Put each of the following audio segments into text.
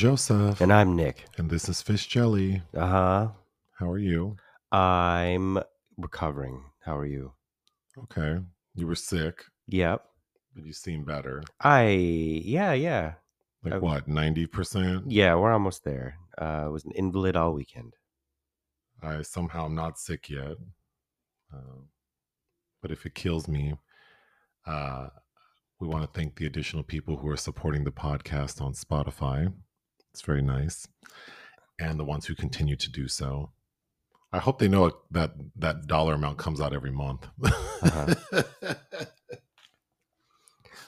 Joseph. And I'm Nick. And this is Fish Jelly. Uh huh. How are you? I'm recovering. How are you? Okay. You were sick, Yep. but you seem better. I, yeah, yeah. Like I've- what, 90%? Yeah, we're almost there. Uh, I was an invalid all weekend. I somehow am not sick yet. Uh, but if it kills me, uh, we want to thank the additional people who are supporting the podcast on Spotify. It's very nice. And the ones who continue to do so. I hope they know that that dollar amount comes out every month. Uh-huh.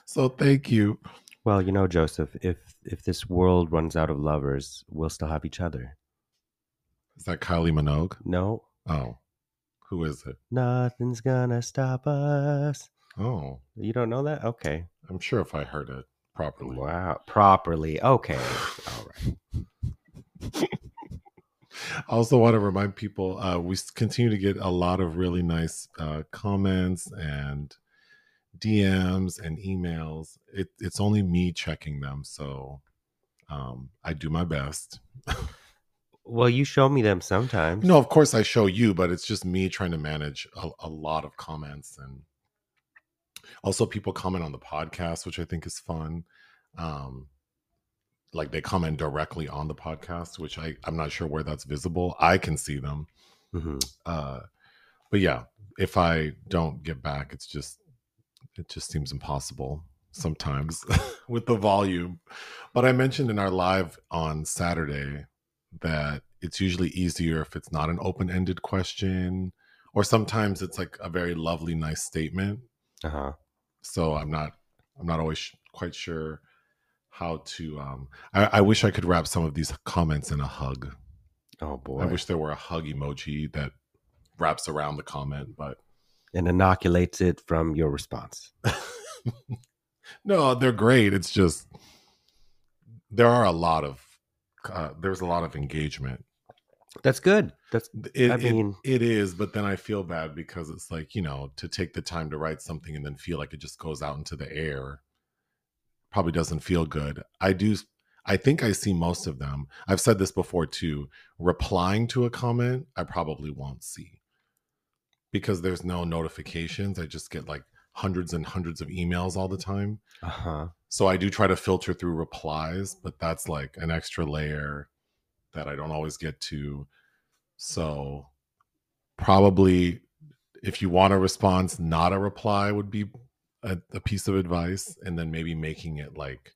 so thank you. Well, you know, Joseph, if if this world runs out of lovers, we'll still have each other. Is that Kylie Minogue? No, Oh, who is it? nothing's gonna stop us. Oh, You don't know that? Okay. I'm sure if I heard it properly. Wow. Properly. Okay. All right. I also want to remind people uh, we continue to get a lot of really nice uh, comments and DMs and emails. It, it's only me checking them, so um, I do my best. Well, you show me them sometimes. No, of course I show you, but it's just me trying to manage a, a lot of comments and also people comment on the podcast, which I think is fun. Um, like they comment directly on the podcast, which I I'm not sure where that's visible. I can see them, hmm uh, but yeah, if I don't get back, it's just it just seems impossible sometimes with the volume. But I mentioned in our live on Saturday that it's usually easier if it's not an open-ended question or sometimes it's like a very lovely nice statement. Uh huh. So I'm not I'm not always sh- quite sure how to um I, I wish I could wrap some of these comments in a hug. Oh boy. I wish there were a hug emoji that wraps around the comment, but and inoculates it from your response. no, they're great. It's just there are a lot of uh, there's a lot of engagement. That's good. That's It, I it- mean- it is, but then I feel bad because it's like you know to take the time to write something and then feel like it just goes out into the air probably doesn't feel good. I do. I think I see most of them. I've said this before too. Replying to a comment, I probably won't see because there's no notifications. I just get like hundreds and hundreds of emails all the time. uh huh. So I do try to filter through replies, but that's like an extra layer that I don't always get to. So probably if you want a response, not a reply would be a, a piece of advice. And then maybe making it like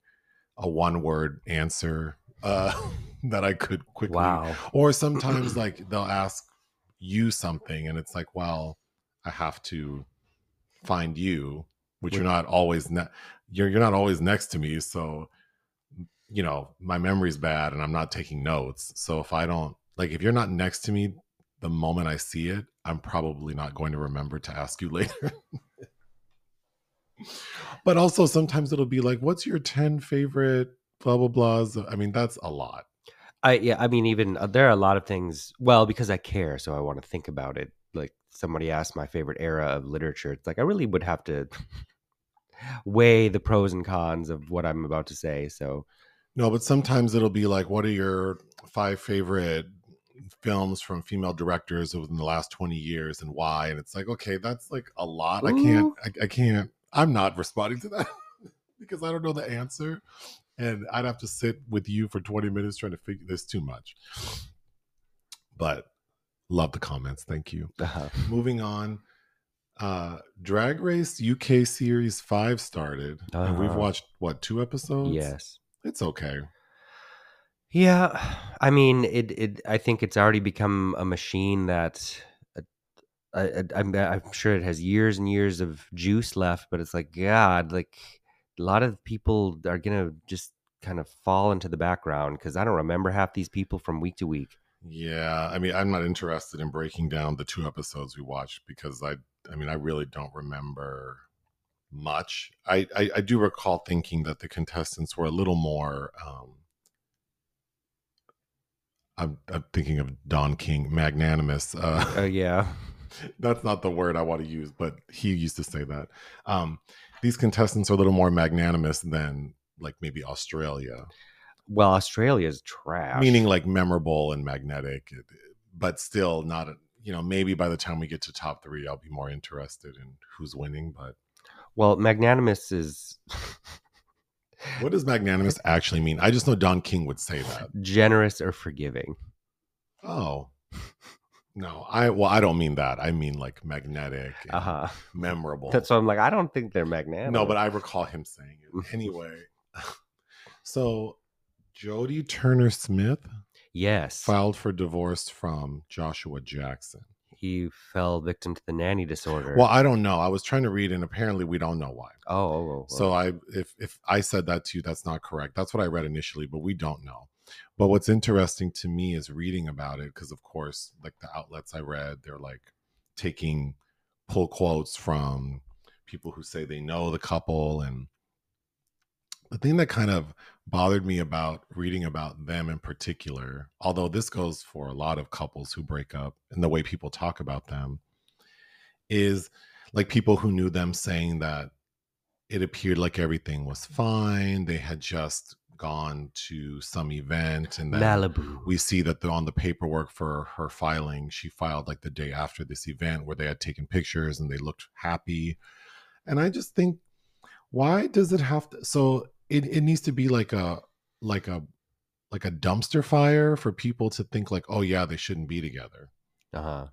a one word answer uh, that I could quickly Wow. or sometimes like they'll ask you something and it's like well i have to find you which you're not always ne- you're you're not always next to me so you know my memory's bad and i'm not taking notes so if i don't like if you're not next to me the moment i see it i'm probably not going to remember to ask you later but also sometimes it'll be like what's your 10 favorite blah blah blahs i mean that's a lot I yeah. I mean, even uh, there are a lot of things. Well, because I care, so I want to think about it. Like somebody asked my favorite era of literature. It's like I really would have to weigh the pros and cons of what I'm about to say. So No, but sometimes it'll be like, what are your five favorite films from female directors within the last 20 years and why? And it's like, okay, that's like a lot. I can't, I, I can't, I'm not responding to that because I don't know the answer. And I'd have to sit with you for 20 minutes trying to figure this too much. But love the comments. Thank you. uh, Moving on. Uh Drag Race UK Series 5 started. And we've Uh-huh. watched what, two episodes? yes. It's okay. Yeah, I mean, it. It. I think it's already become a machine that. uh, I, I, I'm, I'm sure it has years and years of juice left, but it's like God, like a lot of people are gonna just kind of fall into the background because I don't remember half these people from week to week. Yeah, I mean, I'm not interested in breaking down the two episodes we watched because I, I mean, I really don't remember much. I, I, I do recall thinking that the contestants were a little more. Um, I'm, I'm thinking of Don King, magnanimous. Uh, Oh yeah, that's not the word I want to use, but he used to say that. Um, these contestants are a little more magnanimous than like maybe Australia. well, Australia's trash. meaning like memorable and magnetic, but still not. You know, maybe by the time we get to top three, I'll be more interested in who's winning. But well, magnanimous is what does magnanimous actually mean? I just know Don King would say that. generous or forgiving. Oh. No, I well, I don't mean that. I mean like magnetic, and Uh huh. memorable. So I'm like, I don't think they're magnanimous. No, but I recall him saying it anyway. so, Jodie Turner-Smith yes, filed for divorce from Joshua Jackson. He fell victim to the nanny disorder. Well, I don't know. I was trying to read, and apparently we don't know why. oh, oh, oh, So oh. I, if if I said that to you, that's not correct. That's what I read initially, but we don't know. But what's interesting to me is reading about it because, of course, like the outlets I read, they're like taking pull quotes from people who say they know the couple, and the thing that kind of bothered me about reading about them in particular, although this goes for a lot of couples who break up and the way people talk about them, is like people who knew them saying that it appeared like everything was fine. They had just gone to some event and then Malibu. we see that the, on the paperwork for her filing, she filed like the day after this event where they had taken pictures and they looked happy. And I just think, why does it have to? So it, it needs to be like a like a like a dumpster fire for people to think like, oh yeah, they shouldn't be together. Uh huh.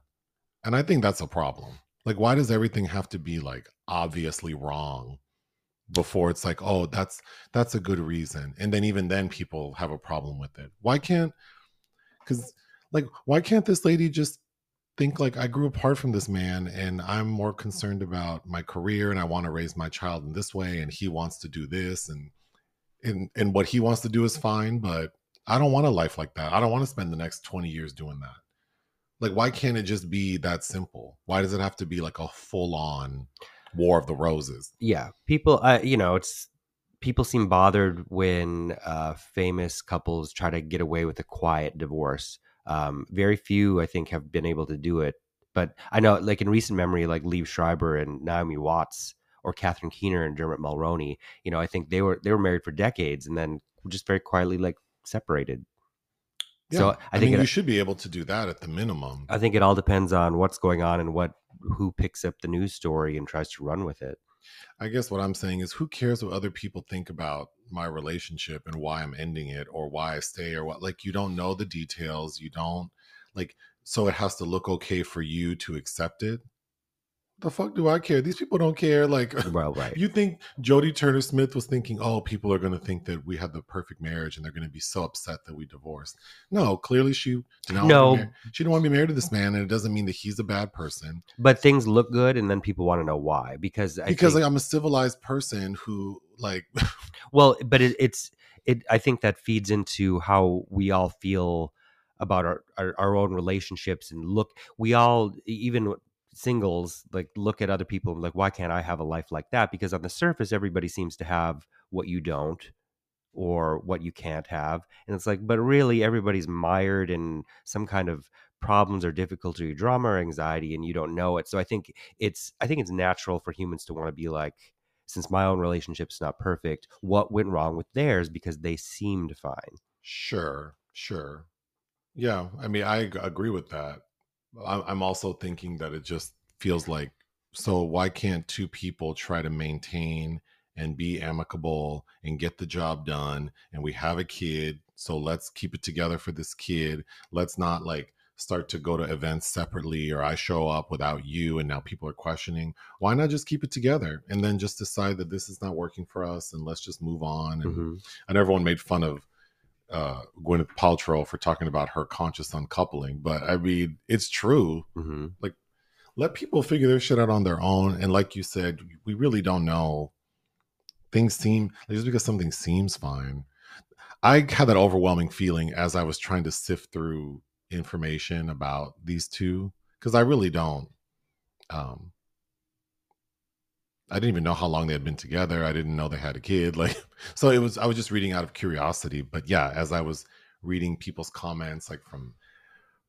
And I think that's a problem. Like, why does everything have to be like obviously wrong before it's like, oh, that's that's a good reason, and then even then people have a problem with it. Why can't? Because like, why can't this lady just think like I grew apart from this man, and I'm more concerned about my career, and I want to raise my child in this way, and he wants to do this, and and and what he wants to do is fine, but I don't want a life like that. I don't want to spend the next twenty years doing that like why can't it just be that simple why does it have to be like a full-on war of the roses Yeah, people. Uh, you know, it's people seem bothered when uh, famous couples try to get away with a quiet divorce. Um, very few, I think, have been able to do it. But I know, like in recent memory, like Liev Schreiber and Naomi Watts, or Catherine Keener and Dermot Mulroney. You know, I think they were they were married for decades and then just very quietly like separated. So I I, think mean it- you should be able to do that at the minimum I think it all depends on what's going on and what who picks up the news story and tries to run with it. i guess what i'm saying is who cares what other people think about my relationship and why i'm ending it or why i stay or what like you don't know the details you don't like so it has to look okay for you to accept it the fuck do i care these people don't care like Well, right. You think Jodie Turner-Smith was thinking, oh, people are going to think that we had the perfect marriage and they're going to be so upset that we divorced? No, clearly she did not. No. want to be she didn't want to be married to this man, and it doesn't mean that he's a bad person. but things look good and then people want to know why because I because think, like I'm a civilized person who like well but it, it's it i think that feeds into how we all feel about our, our our own relationships and look we all even singles like look at other people like why can't i have a life like that because on the surface everybody seems to have what you don't or what you can't have and it's like but really everybody's mired in some kind of problems or difficulty or drama or anxiety and you don't know it so i think it's i think it's natural for humans to want to be like since my own relationship's not perfect what went wrong with theirs because they seemed fine sure, sure, yeah. I mean, I agree with that. I'm I'm also thinking that it just feels like so. Why can't two people try to maintain and be amicable and get the job done? And we have a kid, so let's keep it together for this kid. Let's not like start to go to events separately or I show up without you and now people are questioning. Why not just keep it together and then just decide that this is not working for us and let's just move on and Mhm. and everyone made fun of uh, Gwyneth Paltrow for talking about her conscious uncoupling. But I mean, it's true. Mhm. Let people figure their shit out on their own. And like you said, we really don't know. Things seem just because something seems fine. I had that overwhelming feeling as I was trying to sift through information about these two because I really don't. Um, I didn't even know how long they had been together. I didn't know they had a kid. Like, so it was, I was just reading out of curiosity. But yeah, as I was reading people's comments, like from,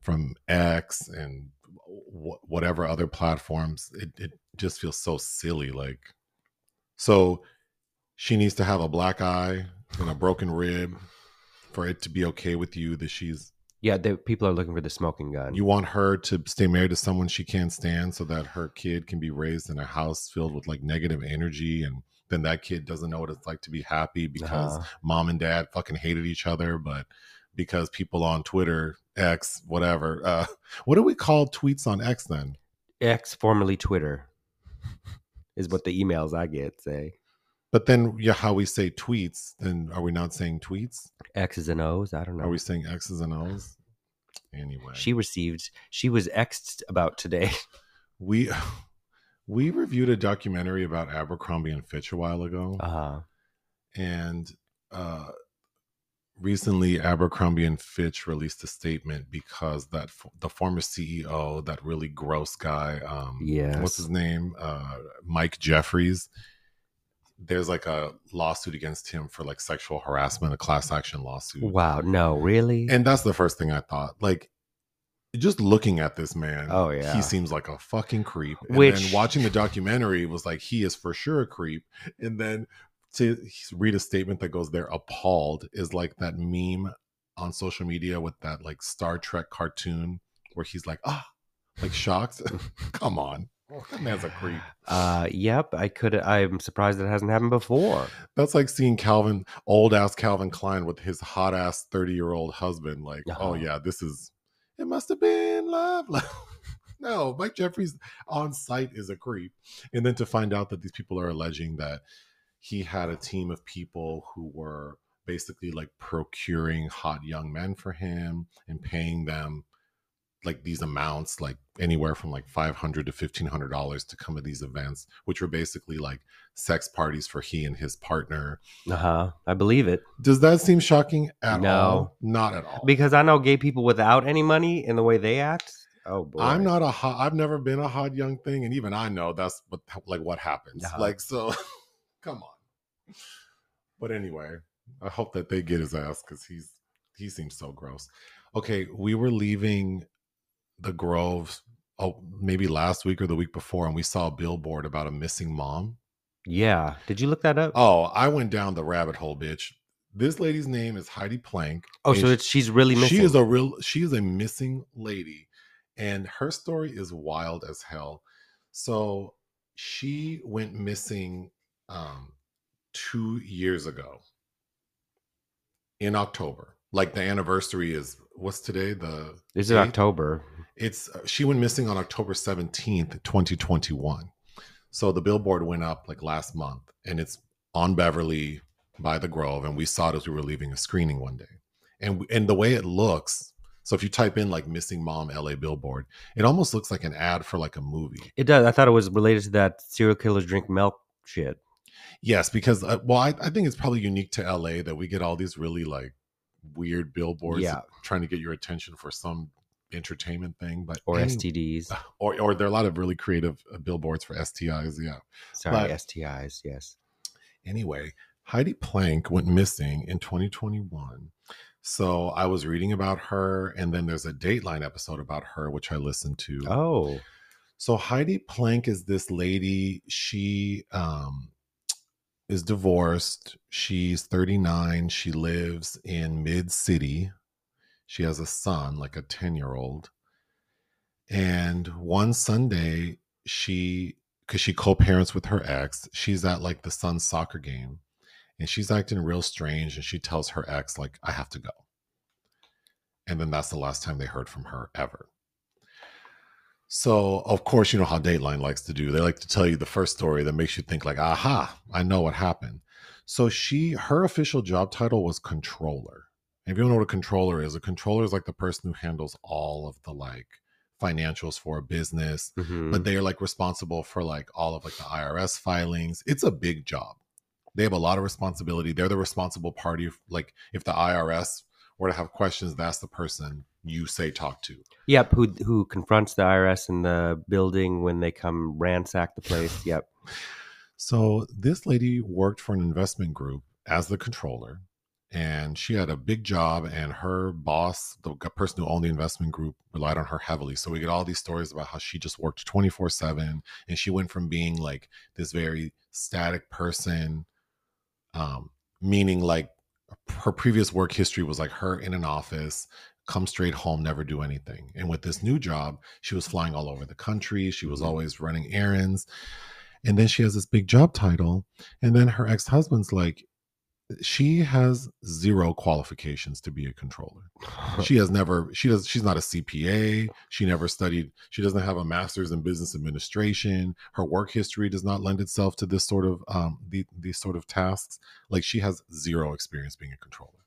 from X and wh- whatever other platforms, it, it just feels so silly. Like, so she needs to have a black eye and a broken rib for it to be okay with you that she's Yeah, the people are looking for the smoking gun. you want her to stay married to someone she can't stand so that her kid can be raised in a house filled with like negative energy and then that kid doesn't know what it's like to be happy because Uh-huh. mom and dad fucking hated each other but because people on twitter x whatever uh what do we call tweets on x then X, formerly Twitter, is what the emails I get say. But then yeah how we say tweets then are we not saying tweets X's and O's. I don't know. are we saying x's and o's anyway She received. She was X'd about today. we we reviewed a documentary about abercrombie and fitch a while ago Uh huh. and uh recently abercrombie and fitch released a statement because that f- the former ceo that really gross guy um Yes. what's his name uh mike jeffries there's like a lawsuit against him for like sexual harassment a class action lawsuit Wow. No, really. and that's the first thing i thought like just looking at this man Oh, yeah. he seems like a fucking creep and Which- then watching the documentary was like he is for sure a creep and then to read a statement that goes there appalled is like that meme on social media with that like star trek cartoon where he's like ah like shocked come on that man's a creep Uh, yep. I could. I'm surprised it hasn't happened before. that's like seeing calvin old ass calvin klein with his hot ass 30 year old husband like oh Uh-huh. yeah this is it must have been love no mike jeffries on site is a creep and then to find out that these people are alleging that he had a team of people who were basically like procuring hot young men for him and paying them like these amounts like anywhere from like 500 to 1500 dollars to come to these events which were basically like sex parties for he and his partner Uh huh. I believe it does that seem shocking at all? No. all not at all because I know gay people without any money in the way they act. Oh boy. i'm not a hot i've never been a hot young thing and even i know that's what like what happens Uh-huh. like so come on but anyway i hope that they get his ass because he's he seems so gross okay we were leaving the Groves, oh maybe last week or the week before and we saw a billboard about a missing mom Yeah. Did you look that up? oh i went down the rabbit hole bitch this lady's name is heidi Planck Oh, so it's, she's really missing. she is a real she is a missing lady and her story is wild as hell so she went missing um two years ago in october like the anniversary is what's today the is 8th? October. it's uh, she went missing on october 17th 2021 so the billboard went up like last month and it's on beverly by the grove and we saw it as we were leaving a screening one day and and the way it looks so if you type in like missing mom la billboard it almost looks like an ad for like a movie It does. I thought it was related to that serial killers drink milk shit. yes because uh, well I, I think it's probably unique to la that we get all these really like weird billboards Yeah. trying to get your attention for some entertainment thing but Or STDs. or or there are a lot of really creative uh, billboards for stis yeah Sorry, but- STIs. Yes. Anyway, Heidi Planck went missing in 2021. So I was reading about her, and then there's a Dateline episode about her, which I listened to. Oh. So Heidi Planck is this lady. She um, is divorced. She's 39. She lives in Mid City. She has a son, like a 10 year old. And one Sunday, she, because she co parents with her ex, she's at like the son's soccer game and she's acting real strange. And she tells her ex, like, I have to go. And then that's the last time they heard from her ever. So, of course, you know how Dateline likes to do. They like to tell you the first story that makes you think like, "Aha, I know what happened." So she her official job title was controller. If you don't know what a controller is, a controller is like the person who handles all of the like financials for a business, Mhm. but they are like responsible for like all of like the IRS filings. It's a big job. They have a lot of responsibility. They're the responsible party. Like if the IRS were to have questions, that's the person you say talk to. Yep. Who who confronts the IRS in the building when they come ransack the place? Yep. So this lady worked for an investment group as the controller, and she had a big job. And her boss, the person who owned the investment group, relied on her heavily. So we get all these stories about how she just worked twenty four seven, and she went from being like this very static person, um, meaning like her previous work history was like her in an office come straight home never do anything. And with this new job she was flying all over the country. She was Mhm. always running errands. And then she has this big job title. And then her ex-husband's like she has zero qualifications to be a controller. She has never she does she's not a cpa she never studied she doesn't have a master's in business administration. Her work history does not lend itself to this sort of um the, these sort of tasks. Like she has zero experience being a controller.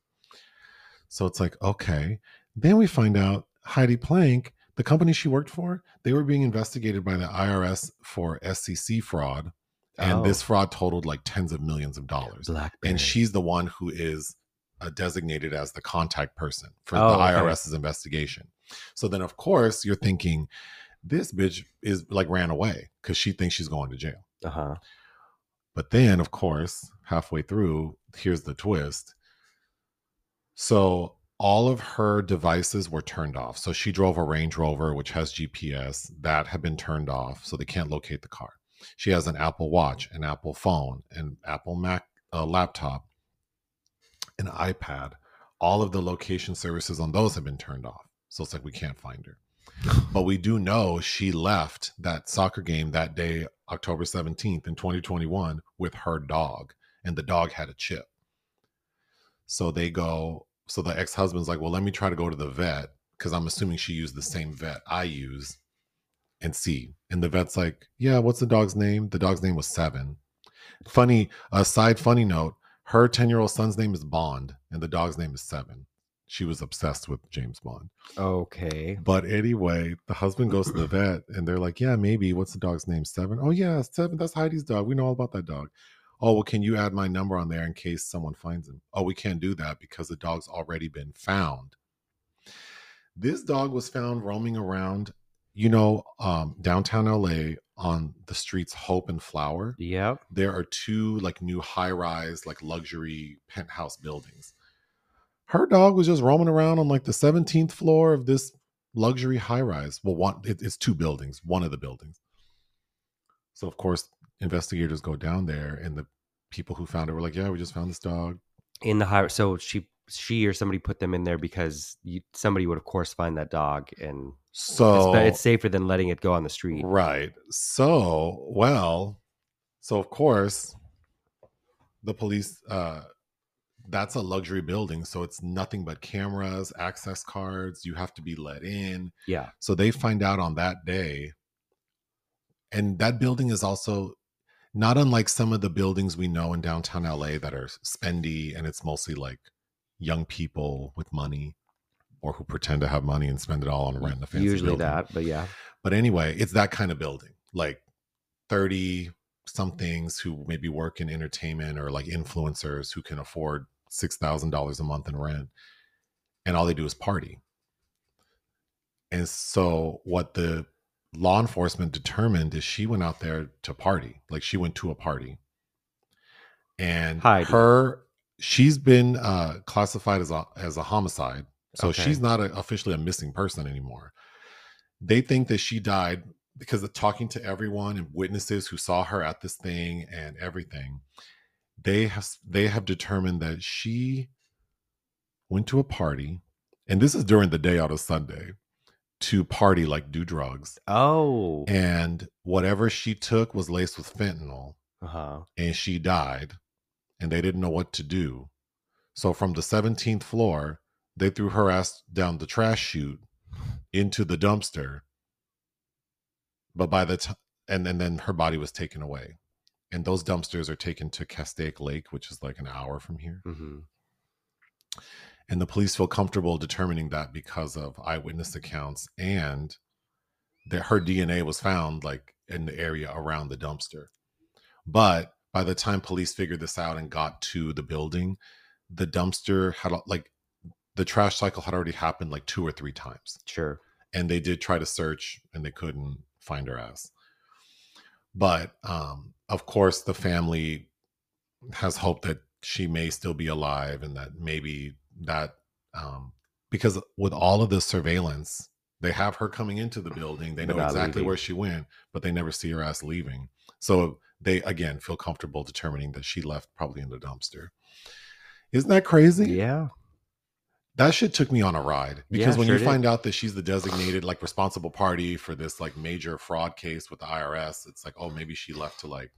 So it's like okay. Then we find out heidi Planck the company she worked for they were being investigated by the irs for sec fraud and Oh. this fraud totaled like tens of millions of dollars Blackberry. and she's the one who is uh, designated as the contact person for Oh, the okay. IRS's investigation. So then, of course, you're thinking this bitch is like ran away because she thinks she's going to jail. Uh huh. But then, of course, halfway through, here's the twist. So all of her devices were turned off. So she drove a Range Rover, which has GPS, that had been turned off, so they can't locate the car. She has an Apple Watch, an Apple phone, an Apple Mac uh, laptop, an iPad. All of the location services on those have been turned off. So it's like we can't find her. But we do know she left that soccer game that day, October 17th in 2021, with her dog, and the dog had a chip. So they go, so the ex husband's like, well, let me try to go to the vet because I'm assuming she used the same vet I use and see. And the vet's like, yeah, what's the dog's name? The dog's name was Seven. Funny, a side funny note her 10 year old son's name is Bond, and the dog's name is Seven. She was obsessed with James Bond. Okay. But anyway, the husband goes to the vet and they're like, Yeah, maybe. What's the dog's name? Seven? Oh, yeah, Seven. That's Heidi's dog. We know all about that dog. Oh, well, can you add my number on there in case someone finds him? Oh, we can't do that because the dog's already been found. This dog was found roaming around, you know, um, downtown LA on the streets Hope and Flower Yep. there are two like new high rise like luxury penthouse buildings her dog was just roaming around on like the 17th floor of this luxury high rise well one it, it's two buildings one of the buildings so of course investigators go down there and the people who found it were like yeah we just found this dog In the high. So she she or somebody put them in there because you, somebody would of course find that dog and so be- it's safer than letting it go on the street. Right. So, well, so of course, the police, uh, that's a luxury building. So it's nothing but cameras, access cards. You have to be let in. Yeah. So they find out on that day. And that building is also not unlike some of the buildings we know in downtown LA that are spendy and it's mostly like young people with money or who pretend to have money and spend it all on rent a Usually building. that, but yeah. But anyway, it's that kind of building, like 30 somethings who maybe work in entertainment or like influencers who can afford $6,000 a month in rent. And all they do is party. And so, what the law enforcement determined is she went out there to party. Like, she went to a party. And Heidi. her, she's been uh, classified as a, as a homicide. So, Okay. she's not a, officially a missing person anymore they think that she died because of talking to everyone and witnesses who saw her at this thing and everything they have they have determined that she went to a party and this is during the day out of sunday to party like do drugs Oh. and whatever she took was laced with fentanyl Uh huh. and she died and they didn't know what to do. So from the 17th floor they threw her ass down the trash chute into the dumpster. But by the time and, and then her body was taken away. And those dumpsters are taken to castaic lake which is like an hour from here. Hmm and the police feel comfortable determining that because of eyewitness accounts and that her dna was found like in the area around the dumpster. But by the time police figured this out and got to the building the dumpster had like the trash cycle had already happened like two or three times Sure. and they did try to search and they couldn't find her ass but um of course the family has hope that she may still be alive and that maybe that um because with all of the surveillance they have her coming into the building they know exactly leaving. where she went but they never see her ass leaving so they again feel comfortable determining that she left probably in the dumpster Isn't that crazy? Yeah. That shit took me on a ride because Yeah, when sure you did. find out that she's the designated like responsible party for this like major fraud case with the IRS, it's like, oh, maybe she left to like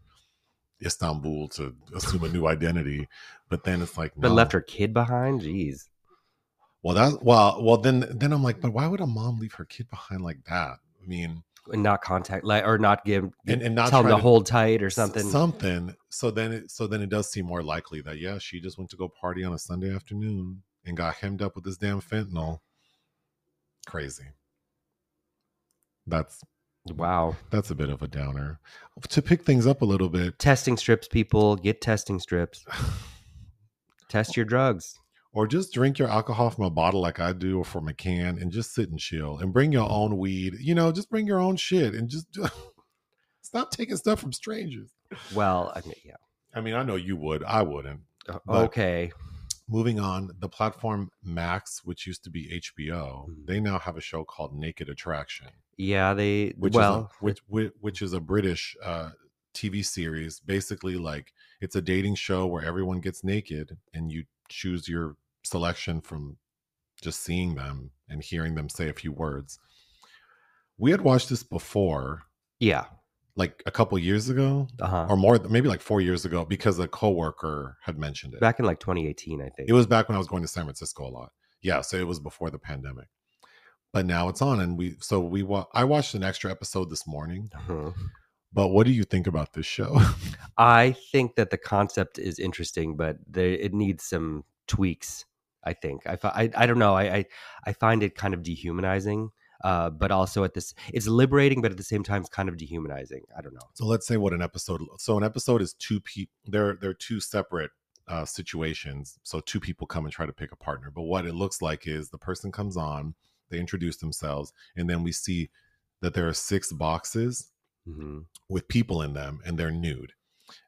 Istanbul to assume a new identity. But then it's like, But left her kid behind? Jeez. Well, that well, well then then I'm like, but why would a mom leave her kid behind like that? I mean, And not contact like or not give and, and not tell him try to hold tight or something. Something. So then it so then it does seem more likely that yeah, she just went to go party on a Sunday afternoon and got hemmed up with this damn fentanyl. Crazy. That's wow. that's a bit of a downer. To pick things up a little bit, Testing strips, people. Get testing strips. Test your drugs. Or just drink your alcohol from a bottle like I do or from a can and just sit and chill and bring your own weed. You know, just bring your own shit and just stop taking stuff from strangers. Well, I mean, yeah. I mean, I know you would. I wouldn't. Uh, Okay. Moving on, the platform Max, which used to be HBO, Mhm. they now have a show called Naked Attraction, Yeah, they which well, is a, which, which which is a British uh, TV series. Basically, like it's a dating show where everyone gets naked and you choose your selection from just seeing them and hearing them say a few words. We had watched this before, yeah. like a couple years ago, Uh-huh. or more, maybe like four years ago, because a coworker had mentioned it. Back in like 2018, I think. It was back when I was going to San Francisco a lot. Yeah, so it was before the pandemic. But now it's on, and we so we wa- I watched an extra episode this morning. Uh-huh. But what do you think about this show? I think that the concept is interesting, but there, it needs some tweaks. I think I, I, I don't know. I, I I find it kind of dehumanizing, uh, but also at this, it's liberating, but at the same time, it's kind of dehumanizing. I don't know. so let's say what an episode. So an episode is two people. They're they're two separate uh, situations. So two people come and try to pick a partner. But what it looks like is the person comes on, they introduce themselves, and then we see that there are six boxes hmm with people in them and they're nude.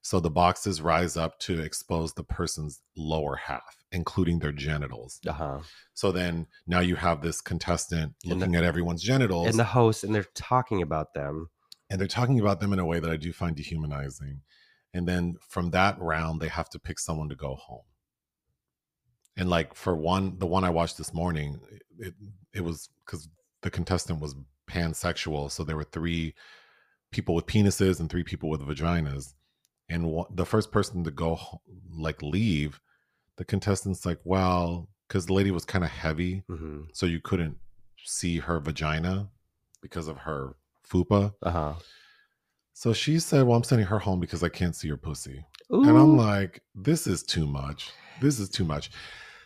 So the boxes rise up to expose the person's lower half, including their genitals. Uh huh. So then now you have this contestant And the- looking at everyone's genitals And the host, and they're talking about them. and they're talking about them in a way that I do find dehumanizing. And then from that round, they have to pick someone to go home. And like for one, the one I watched this morning, it it was because the contestant was pansexual, so there were three people with penises and three people with vaginas. And the first person to go like leave, the contestant's like, well, because the lady was kind of heavy, hmm so you couldn't see her vagina because of her fupa. Uh huh. So she said, Well, I'm sending her home because I can't see her pussy. And I'm like, This is too much. This is too much.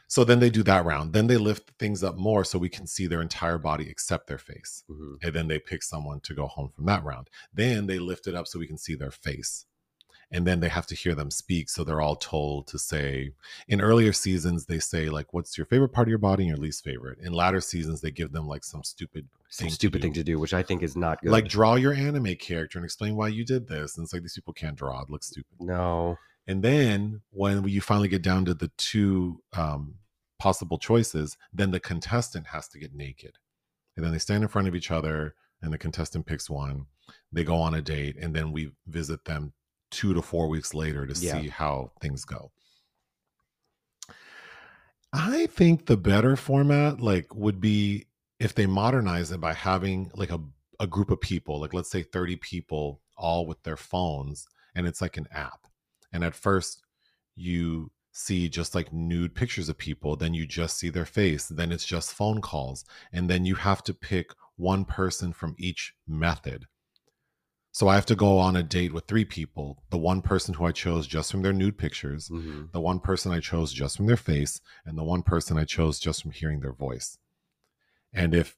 So then they do that round. Then they lift things up more so we can see their entire body except their face. hmm And then they pick someone to go home from that round. Then they lift it up so we can see their face. And then they have to hear them speak. So they're all told to say, in earlier seasons, they say, like, what's your favorite part of your body and your least favorite? In latter seasons, they give them like some stupid Some to stupid do. thing to do, which I think is not good. Like draw your anime character and explain why you did this. And it's like these people can't draw. It looks stupid. no. And then when you finally get down to the two um, possible choices, then the contestant has to get naked. And then they stand in front of each other and the contestant picks one. They go on a date and then we visit them two to four weeks later to Yeah. see how things go. I think the better format like would be if they modernize it by having like a, a group of people, like let's say 30 people all with their phones and it's like an app. And at first you see just like nude pictures of people, then you just see their face, then it's just phone calls, and then you have to pick one person from each method. So I have to go on a date with three people, the one person who I chose just from their nude pictures, hmm the one person I chose just from their face, and the one person I chose just from hearing their voice. And if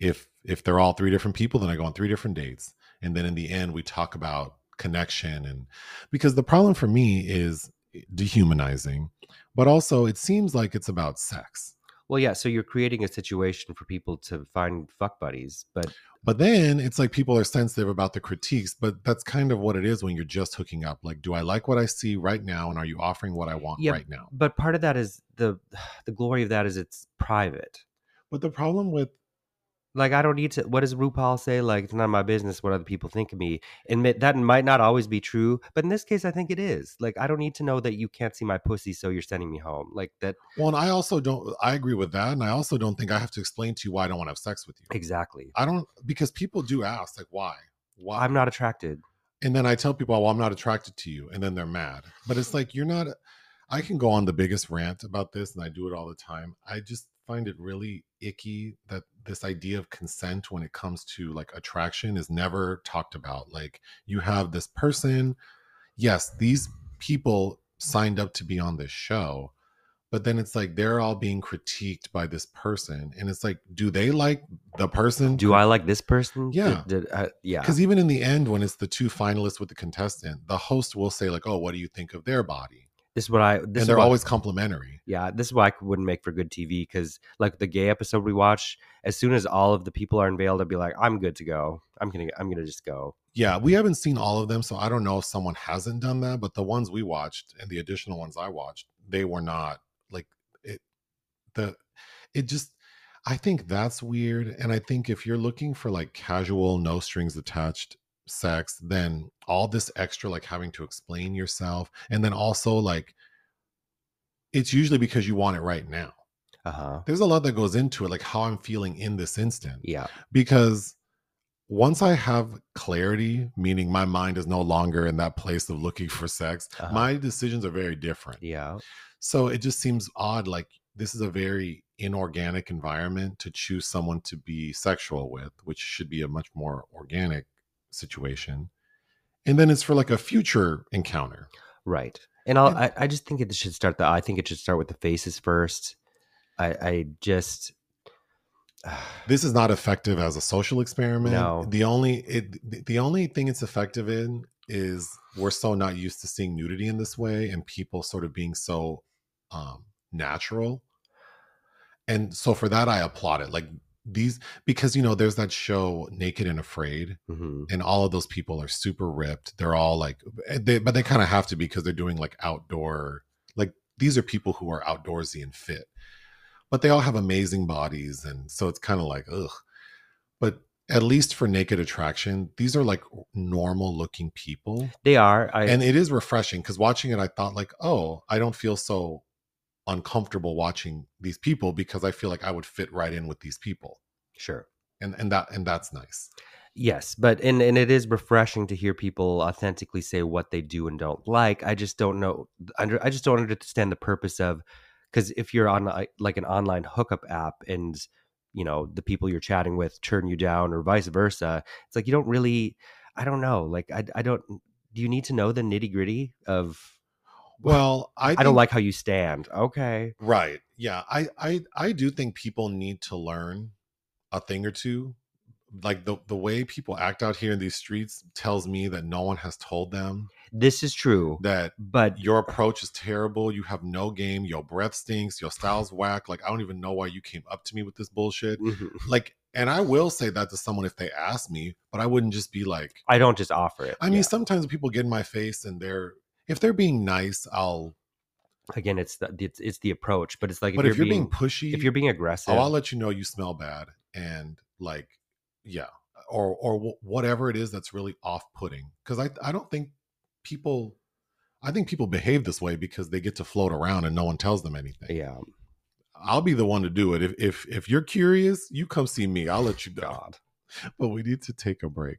if if they're all three different people, then I go on three different dates. And then in the end we talk about connection and because the problem for me is eh, dehumanizing, but also it seems like it's about sex. Well, yeah. So you're creating a situation for people to find fuck buddies, but But then it's like people are sensitive about the critiques, but that's kind of what it is when you're just hooking up. Like, do I like what I see right now? And are you offering what I want Yeah, right now? but part of that is the the glory of that is it's private. But the problem with Like I don't need to. What does RuPaul say? Like it's not my business what other people think of me. And that might not always be true, but in this case, I think it is. Like I don't need to know that you can't see my pussy, so you're sending me home. Like that Well, and I also don't. I agree with that, and I also don't think I have to explain to you why I don't want to have sex with you. exactly. I don't because people do ask like why, why, I'm not attracted. and then I tell people, well, I'm not attracted to you, and then they're mad. But it's like you're not. I can go on the biggest rant about this, and I do it all the time. I just find it really icky that this idea of consent when it comes to like attraction is never talked about. Like you have this person, yes, these people signed up to be on this show, but then it's like they're all being critiqued by this person, and it's like, do they like the person? Do I like this person? Yeah. Did, did, uh, yeah. Because even in the end, when it's the two finalists with the contestant, the host will say like, "Oh, what do you think of their body?" This is what I. This and they're always complimentary. Yeah, this is why I wouldn't make for good TV because, like the gay episode we watched, as soon as all of the people are unveiled, I'd be like, "I'm good to go. I'm gonna, I'm gonna just go." Yeah, we haven't seen all of them, so I don't know if someone hasn't done that. But the ones we watched and the additional ones I watched, they were not like it. The it just. I think that's weird, and I think if you're looking for like casual, no strings attached sex, then all this extra like having to explain yourself, and then also like it's usually because you want it right now. Uh huh. There's a lot that goes into it, like how I'm feeling in this instant. Yeah. Because once I have clarity, meaning my mind is no longer in that place of looking for sex, Uh-huh. my decisions are very different. Yeah. So it just seems odd. Like this is a very inorganic environment to choose someone to be sexual with, which should be a much more organic situation. And then it's for like a future encounter. Right. And I'll, I, I just think it should start the. I think it should start with the faces first. I, I just. this is not effective as a social experiment. No. The only it the only thing it's effective in is we're so not used to seeing nudity in this way and people sort of being so um natural. And so for that I applaud it. Like these because you know there's that show Naked and Afraid Mhm. and all of those people are super ripped. They're all like they but they kind of have to be because they're doing like outdoor like these are people who are outdoorsy and fit. But they all have amazing bodies and so it's kind of like ugh. But at least for naked attraction, these are like normal looking people. They are. I, and it is refreshing because watching it I thought like, "Oh, I don't feel so uncomfortable watching these people because I feel like I would fit right in with these people." sure. And and that and that's nice. Yes, but and and it is refreshing to hear people authentically say what they do and don't like. I just don't know. Under I just don't understand the purpose of because if you're on like, like an online hookup app and you know the people you're chatting with turn you down or vice versa, it's like you don't really. I don't know. Like I I don't. Do you need to know the nitty gritty of? Well, I I don't like how you stand. Okay. Right. Yeah. I I I do think people need to learn a thing or two. Like the the way people act out here in these streets tells me that no one has told them This is true, that but your approach is terrible. You have no game. Your breath stinks. Your style's whack. Like I don't even know why you came up to me with this bullshit. Mhm. Like, and I will say that to someone if they ask me, but I wouldn't just be like. I don't just offer it. I mean, Yeah. sometimes people get in my face and they're if they're being nice, I'll. again, it's the it's, it's the approach, but it's like But if you're being, pushy, if you're being aggressive, oh, I'll let you know you smell bad, and like, yeah, or or wh- whatever it is that's really off-putting. Because I I don't think people, I think people behave this way because they get to float around and no one tells them anything. yeah, I'll be the one to do it. If if if you're curious, you come see me. I'll let you know. God. But we need to take a break.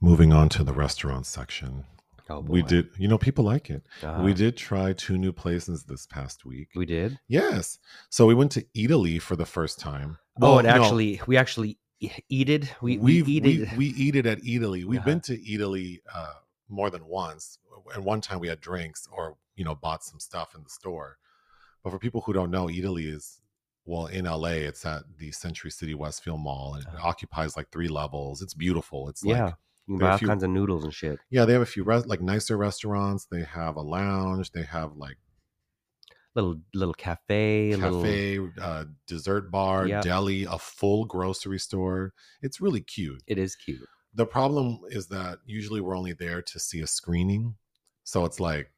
Moving on to the restaurant section. Oh, We did, you know, people like it. Uh-huh. We did try two new places this past week. We did. Yes. So we went to Eataly for the first time. oh, Well, and no, actually, we actually eated. We we we've- eated. we, we eat it at Eataly. We've Uh-huh. been to Eataly uh, more than once. And one time we had drinks or, you know, bought some stuff in the store. But for people who don't know, Eataly is well, in LA, it's at the Century City Westfield Mall, and it Oh. occupies like three levels. It's beautiful. It's yeah, like you can buy all few- kinds of noodles and shit. yeah, they have a few res- like nicer restaurants. They have a lounge. They have like Little little cafe, little cafe, uh, dessert bar, Yep. deli, a full grocery store. It's really cute. It is cute. The problem is that usually we're only there to see a screening. So it's like,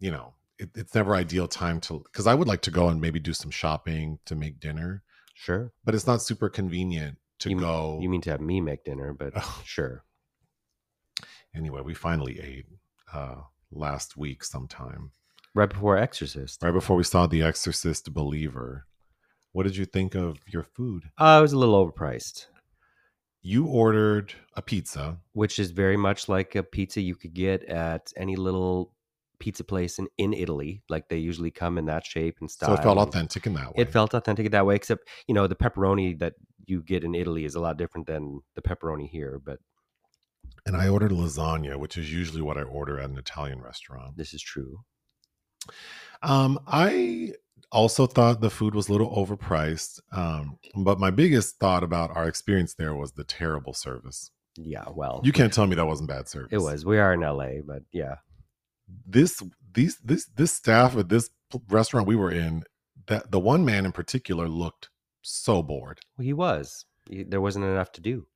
you know, it, it's never ideal time to, because I would like to go and maybe do some shopping to make dinner, Sure. but it's not super convenient to You- go. You mean to have me make dinner, but sure. Anyway, we finally ate uh, last week sometime, Right before Exorcist. right before we saw The Exorcist Believer. What did you think of your food? Uh, it was a little overpriced, You ordered a pizza. which is very much like a pizza you could get at any little pizza place in, in Italy. Like they usually come in that shape and style. So it felt authentic in that way. It felt authentic in that way, except, you know, the pepperoni that you get in Italy is a lot different than the pepperoni here, but and I ordered lasagna, which is usually what I order at an Italian restaurant. this is true. Um, I also thought the food was a little overpriced. Um, but my biggest thought about our experience there was the terrible service. Yeah, well, You can't tell me that wasn't bad service. it was. We are in LA, but yeah. This these this this staff at this restaurant we were in, that the one man in particular looked so bored. Well, he was. He- there wasn't enough to do.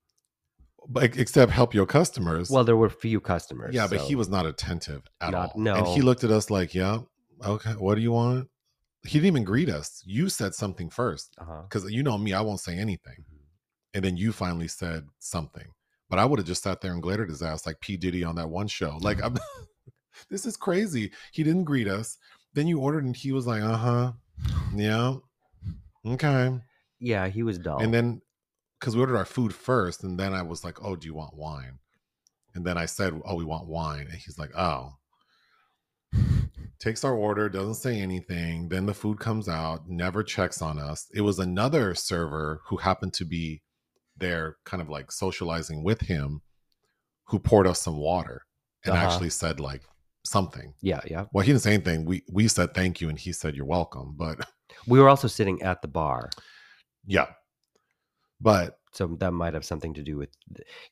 But except help your customers. Well, there were few customers. yeah, but so- he was not attentive at Not- all. And he looked at us like, yeah, okay, what do you want? He didn't even greet us. You said something first. Uh-huh. because you know me, I won't say anything. And then you finally said something, but I would have just sat there and glared at his ass like P Diddy on that one show. Like, I'm, this is crazy. He didn't greet us. Then you ordered, and he was like, "Uh huh, yeah, okay." Yeah, he was dull. And then because we ordered our food first, and then I was like, "Oh, do you want wine?" And then I said, "Oh, we want wine," and he's like, "Oh." Takes our order, doesn't say anything. Then the food comes out, never checks on us. It was another server who happened to be there, kind of like socializing with him, who poured us some water and Uh-huh. actually said like something. yeah, yeah. Well, he didn't say anything. We we said thank you, and he said you're welcome. But We were also sitting at the bar. yeah, but So that might have something to do with,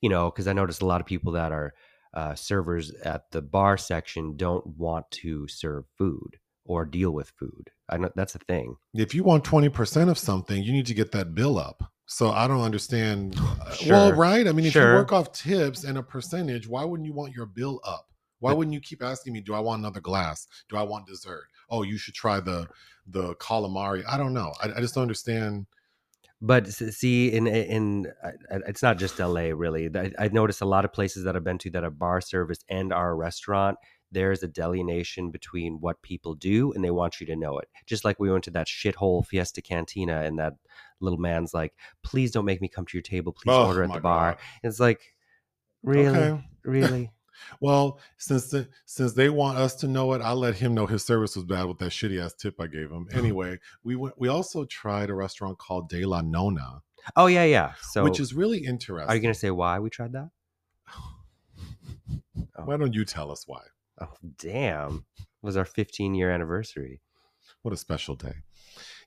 you know, because I noticed a lot of people that are uh, servers at the bar section don't want to serve food or deal with food. I know that's a thing. if you want 20% of something, you need to get that bill up. So I don't understand. uh, Well, right? I mean, if you work off tips and a percentage, why wouldn't you want your bill up? Why But- wouldn't you keep asking me, do I want another glass? Do I want dessert? Oh, you should try the the calamari. I don't know. I, I just don't understand. But see, in in I- I- it's not just LA really. I, I noticed a lot of places that I've been to that are bar service and are a restaurant. There's a delineation between what people do, and they want you to know it. Just like we went to that shithole Fiesta Cantina, and that little man's like, "Please don't make me come to your table. Please Oh, order at the bar." It's like, really, Okay. really. Well, since the, since they want us to know it, I'll let him know his service was bad with that shitty ass tip I gave him. Uh-huh. Anyway, we went. We also tried a restaurant called De La Nona, Oh yeah, yeah. So, which is really interesting. are you going to say why we tried that? Oh. Why don't you tell us why? Oh, damn! It was our 15 year anniversary. What a special day.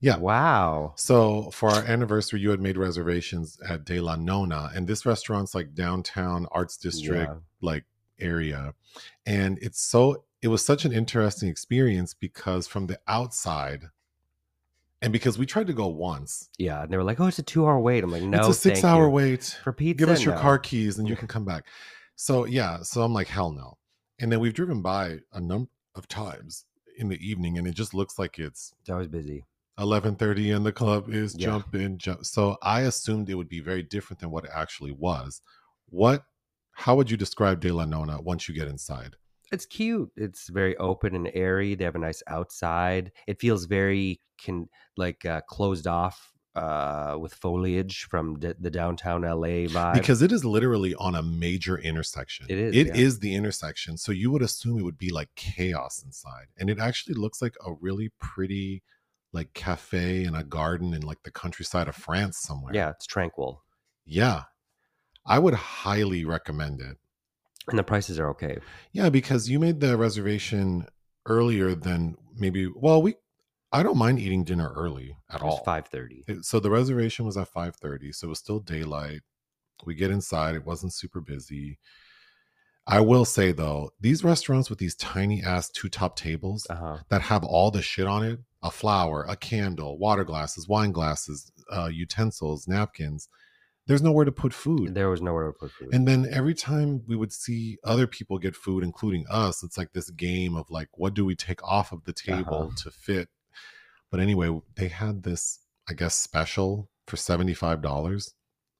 Yeah. Wow. So for our anniversary, you had made reservations at De La Nona, and this restaurant's like downtown Arts District, Yeah. like area, and it's so it was such an interesting experience because from the outside, and because we tried to go once, Yeah, and they were like, "Oh, it's a two-hour wait." I'm like, "No, it's a thank six-hour you." wait. for pizza. Give us your No. car keys and you can come back. So yeah, so I'm like, hell no. And then we've driven by a number of times in the evening, and it just looks like it's It's always busy. 11:30 and the club is Yeah. jumping jump. so i assumed it would be very different than what it actually was what how would you describe de la nona once you get inside It's cute. It's very open and airy. They have a nice outside. It feels very can like uh, closed off uh, with foliage from d- the downtown LA vibe. because it is literally on a major intersection It is, It yeah. is the intersection so you would assume it would be like chaos inside and it actually looks like a really pretty like cafe and a garden in like the countryside of france somewhere yeah, it's tranquil, yeah i would highly recommend it and the prices are okay. Yeah, because you made the reservation earlier than maybe. Well, we I don't mind eating dinner early at all. five thirty. So the reservation was at 5:30, so it was still daylight. We get inside, it wasn't super busy. I will say though, these restaurants with these tiny ass two top tables Uh huh. that have all the shit on it, a flower, a candle, water glasses, wine glasses, uh, utensils, napkins, there's nowhere to put food. There was nowhere to put food. And then every time we would see other people get food, including us, it's like this game of like, what do we take off of the table Uh-huh. to fit? But anyway, they had this, I guess, special for $75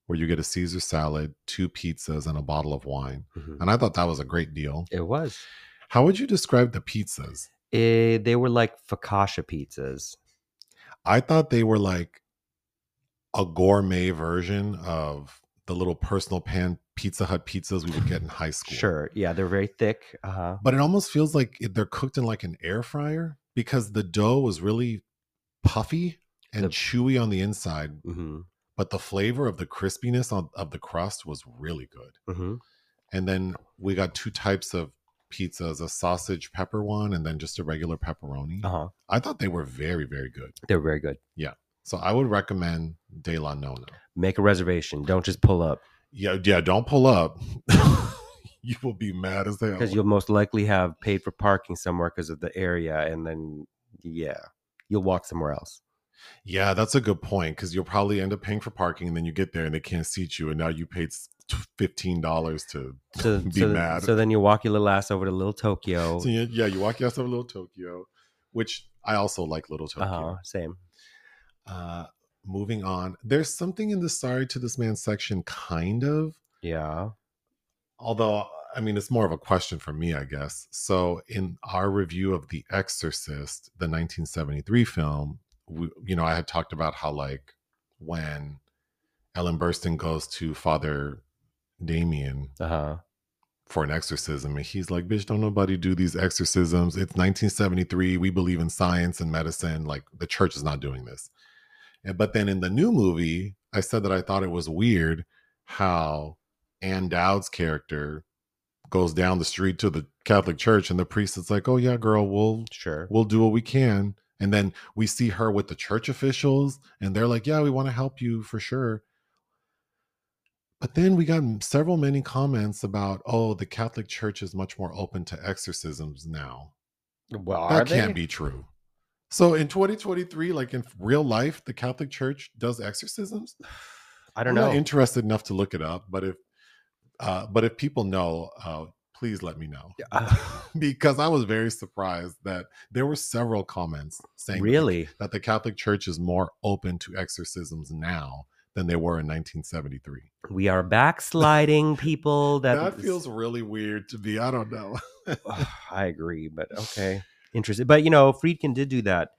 where you get a Caesar salad, two pizzas, and a bottle of wine. Mhm. And I thought that was a great deal. It was. How would you describe the pizzas? Eh, they were like focaccia pizzas. I thought they were like a gourmet version of the little personal pan Pizza Hut pizzas we would get in high school. Sure. Yeah, they're very thick. Uh huh. but it almost feels like they're cooked in like an air fryer because the dough was really puffy and The- chewy on the inside hmm but the flavor of the crispiness on, of the crust was really good hmm and then we got two types of pizzas a sausage pepper one and then just a regular pepperoni Uh huh. i thought they were very very good They're very good. So i would recommend de la nona Make a reservation. Don't just pull up yeah yeah don't pull up you will be mad as hell because you'll most likely have paid for parking somewhere because of the area, and then yeah, you'll walk somewhere else. Yeah, that's a good point because you'll probably end up paying for parking and then you get there and they can't seat you and now you paid fifteen dollars to So, be so, mad. so then you walk your little ass over to Little Tokyo. So you, yeah, you walk your ass over Little Tokyo, which I also like Little. Tokyo. Uh-huh, same. Uh, moving on, there's something in the sorry to this man section, kind of. Yeah. Although I mean, it's more of a question for me, I guess. So in our review of The Exorcist, the 1973 film, we, you know, I had talked about how like when Ellen Burstyn goes to Father Damien Uh huh. for an exorcism. And he's like, bitch, don't nobody do these exorcisms. It's 1973. We believe in science and medicine. Like, the church is not doing this. But then in the new movie, I said that I thought it was weird how Ann Dowd's character goes down the street to the Catholic church and the priest is like, oh, yeah, girl, we'll, Sure. we'll do what we can. And then we see her with the church officials and they're like, yeah, we want to help you for sure. But then we got several many comments about, oh, the Catholic Church is much more open to exorcisms now. Well, that can't be true. So in 2023, like in real life, the Catholic Church does exorcisms. I don't I'm know. not interested enough to look it up, but if uh, but if people know, uh, please let me know Uh, because I was very surprised that there were several comments saying that really? that the Catholic Church is more open to exorcisms now than they were in 1973. We are backsliding, people. That, That, feels really weird to me. I don't know. I agree, but okay. Interesting. But you know, Friedkin did do that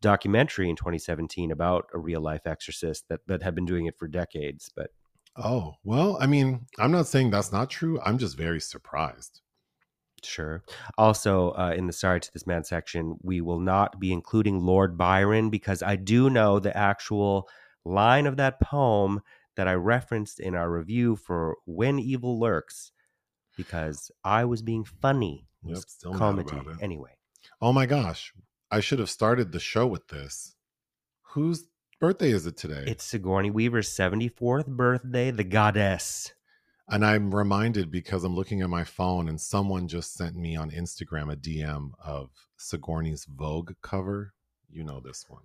documentary in 2017 about a real life exorcist that, that had been doing it for decades. But oh, well, I mean, I'm not saying that's not true. I'm just very surprised. sure. Also, uh, in the Sorry to This Man section, we will not be including Lord Byron because I do know the actual line of that poem that I referenced in our review for When Evil Lurks because I was being funny. Yep, comedy. Anyway. Oh my gosh. I should have started the show with this. Whose birthday is it today? It's Sigourney Weaver's 74th birthday, the goddess. and I'm reminded because I'm looking at my phone and someone just sent me on Instagram a DM of Sigourney's Vogue cover. You know this one.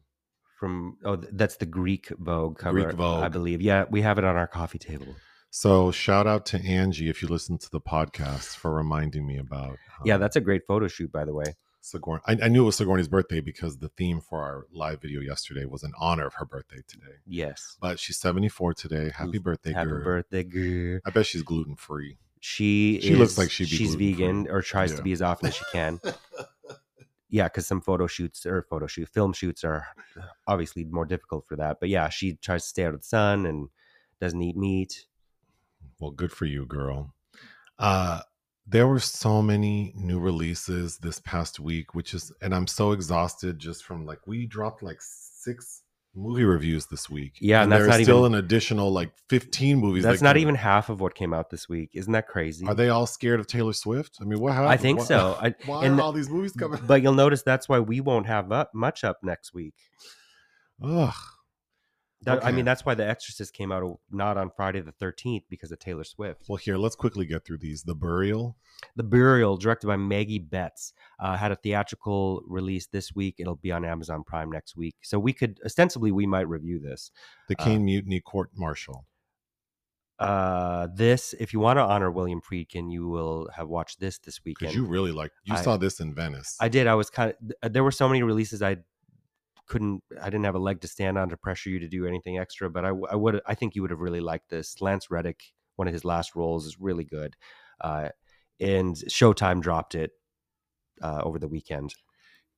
From oh, that's the Greek Vogue cover, Greek Vogue. I believe. Yeah, we have it on our coffee table. So shout out to Angie if you listen to the podcast for reminding me about. Yeah, um, that's a great photo shoot, by the way. Sigourney. I, I knew it was Sigourney's birthday because the theme for our live video yesterday was in honor of her birthday today. Yes. But she's 74 today. Happy birthday, Happy girl. birthday, girl. I bet she's gluten free. She She looks like she'd be she's vegan or tries Yeah. to be as often as she can. yeah, because some photo shoots or photo shoot film shoots are obviously more difficult for that. But yeah, she tries to stay out of the sun and doesn't eat meat. Well, good for you, girl. Uh there were so many new releases this past week, which is and I'm so exhausted just from like we dropped like six movie reviews this week. Yeah, and that's not still even- an additional like 15 movies. That's that not even half of what came out this week. Isn't that crazy? Are they all scared of Taylor Swift? I mean, what happened? I think Why- so. I, Why and- are all these movies coming? but you'll notice that's why we won't have up, much up next week. Ugh. That- I mean, that's why The Exorcist came out not on Friday the 13th because of Taylor Swift. Well, here, let's quickly get through these. The Burial. The Burial, directed by Maggie Betts, uh, had a theatrical release this week. It'll be on Amazon Prime next week. So we could ostensibly we might review this. The Uh, Caine Mutiny Court Martial. Uh, this, if you want to honor William Friedkin, you will have watched this this weekend. Because you really like, you I- saw this in Venice. I did. I was kind of. There were so many releases I couldn't. I didn't have a leg to stand on to pressure you to do anything extra. But I would. I think you would have really liked this. Lance Reddick, one of his last roles, is really good. Uh, and Showtime dropped it uh, over the weekend.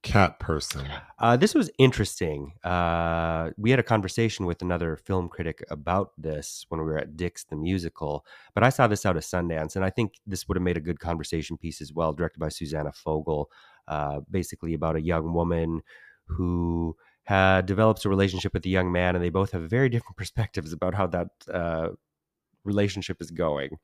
Cat Person. Uh, this was interesting. Uh, we had a conversation with another film critic about this when we were at Dick's the Musical, but I saw this out of Sundance, and I think this would have made a good conversation piece as well, directed by Susanna Fogel, uh, basically about a young woman who had develops a relationship with a young man, and they both have very different perspectives about how that uh, relationship is going.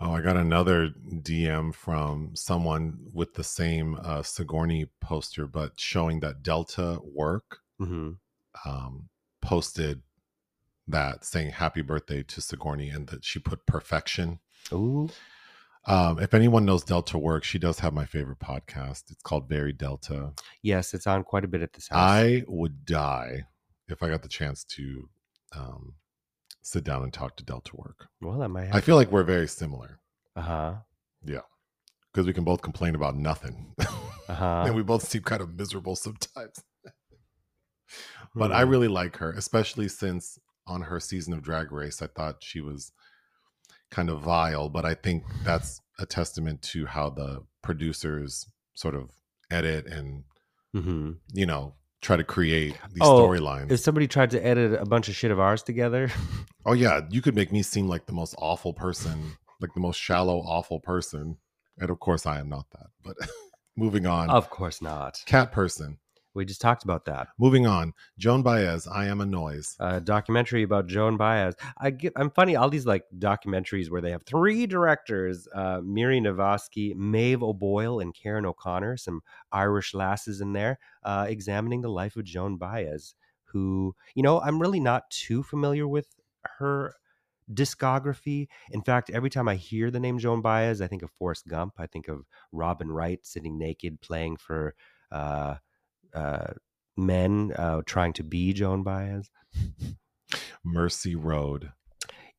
Oh, I got another DM from someone with the same uh, Sigourney poster, but showing that Delta Work hmm um, posted that saying happy birthday to Sigourney and that she put perfection. Ooh, Um, if anyone knows Delta Work, she does have my favorite podcast. It's called Very Delta. yes, it's on quite a bit at this house. I would die if I got the chance to um, sit down and talk to Delta Work. well, that might I feel like we're very similar Uh huh. Yeah, because we can both complain about nothing. Uh huh. and we both seem kind of miserable sometimes. but Hmm. I really like her, especially since on her season of Drag Race, I thought she was kind of vile, but I think that's a testament to how the producers sort of edit and, hmm you know, try to create these Oh, storylines. If somebody tried to edit a bunch of shit of ours together, Oh yeah, you could make me seem like the most awful person, like the most shallow, awful person. And of course I am not that. But moving on. of course not. Cat person. We just talked about that. Moving on. Joan Baez, I am a noise. A documentary about Joan Baez. I get, I'm funny. All these like documentaries where they have three directors: uh, Miri Navasky, Maeve O'Boyle, and Karen O'Connor. Some Irish lasses in there, uh, examining the life of Joan Baez. Who, you know, I'm really not too familiar with her discography. In fact, every time I hear the name Joan Baez, I think of Forrest Gump. I think of Robin Wright sitting naked playing for uh, uh, men uh, trying to be Joan Baez. Mercy Road.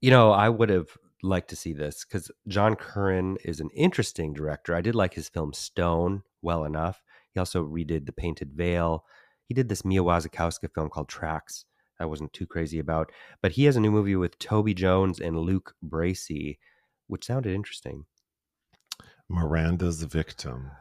You know, I would have liked to see this because John Curran is an interesting director. I did like his film Stone well enough. He also redid The Painted Veil. He did this Mia Wasikowska film called Tracks. I wasn't too crazy about, but he has a new movie with Toby Jones and Luke Bracey, which sounded interesting. Miranda's Victim.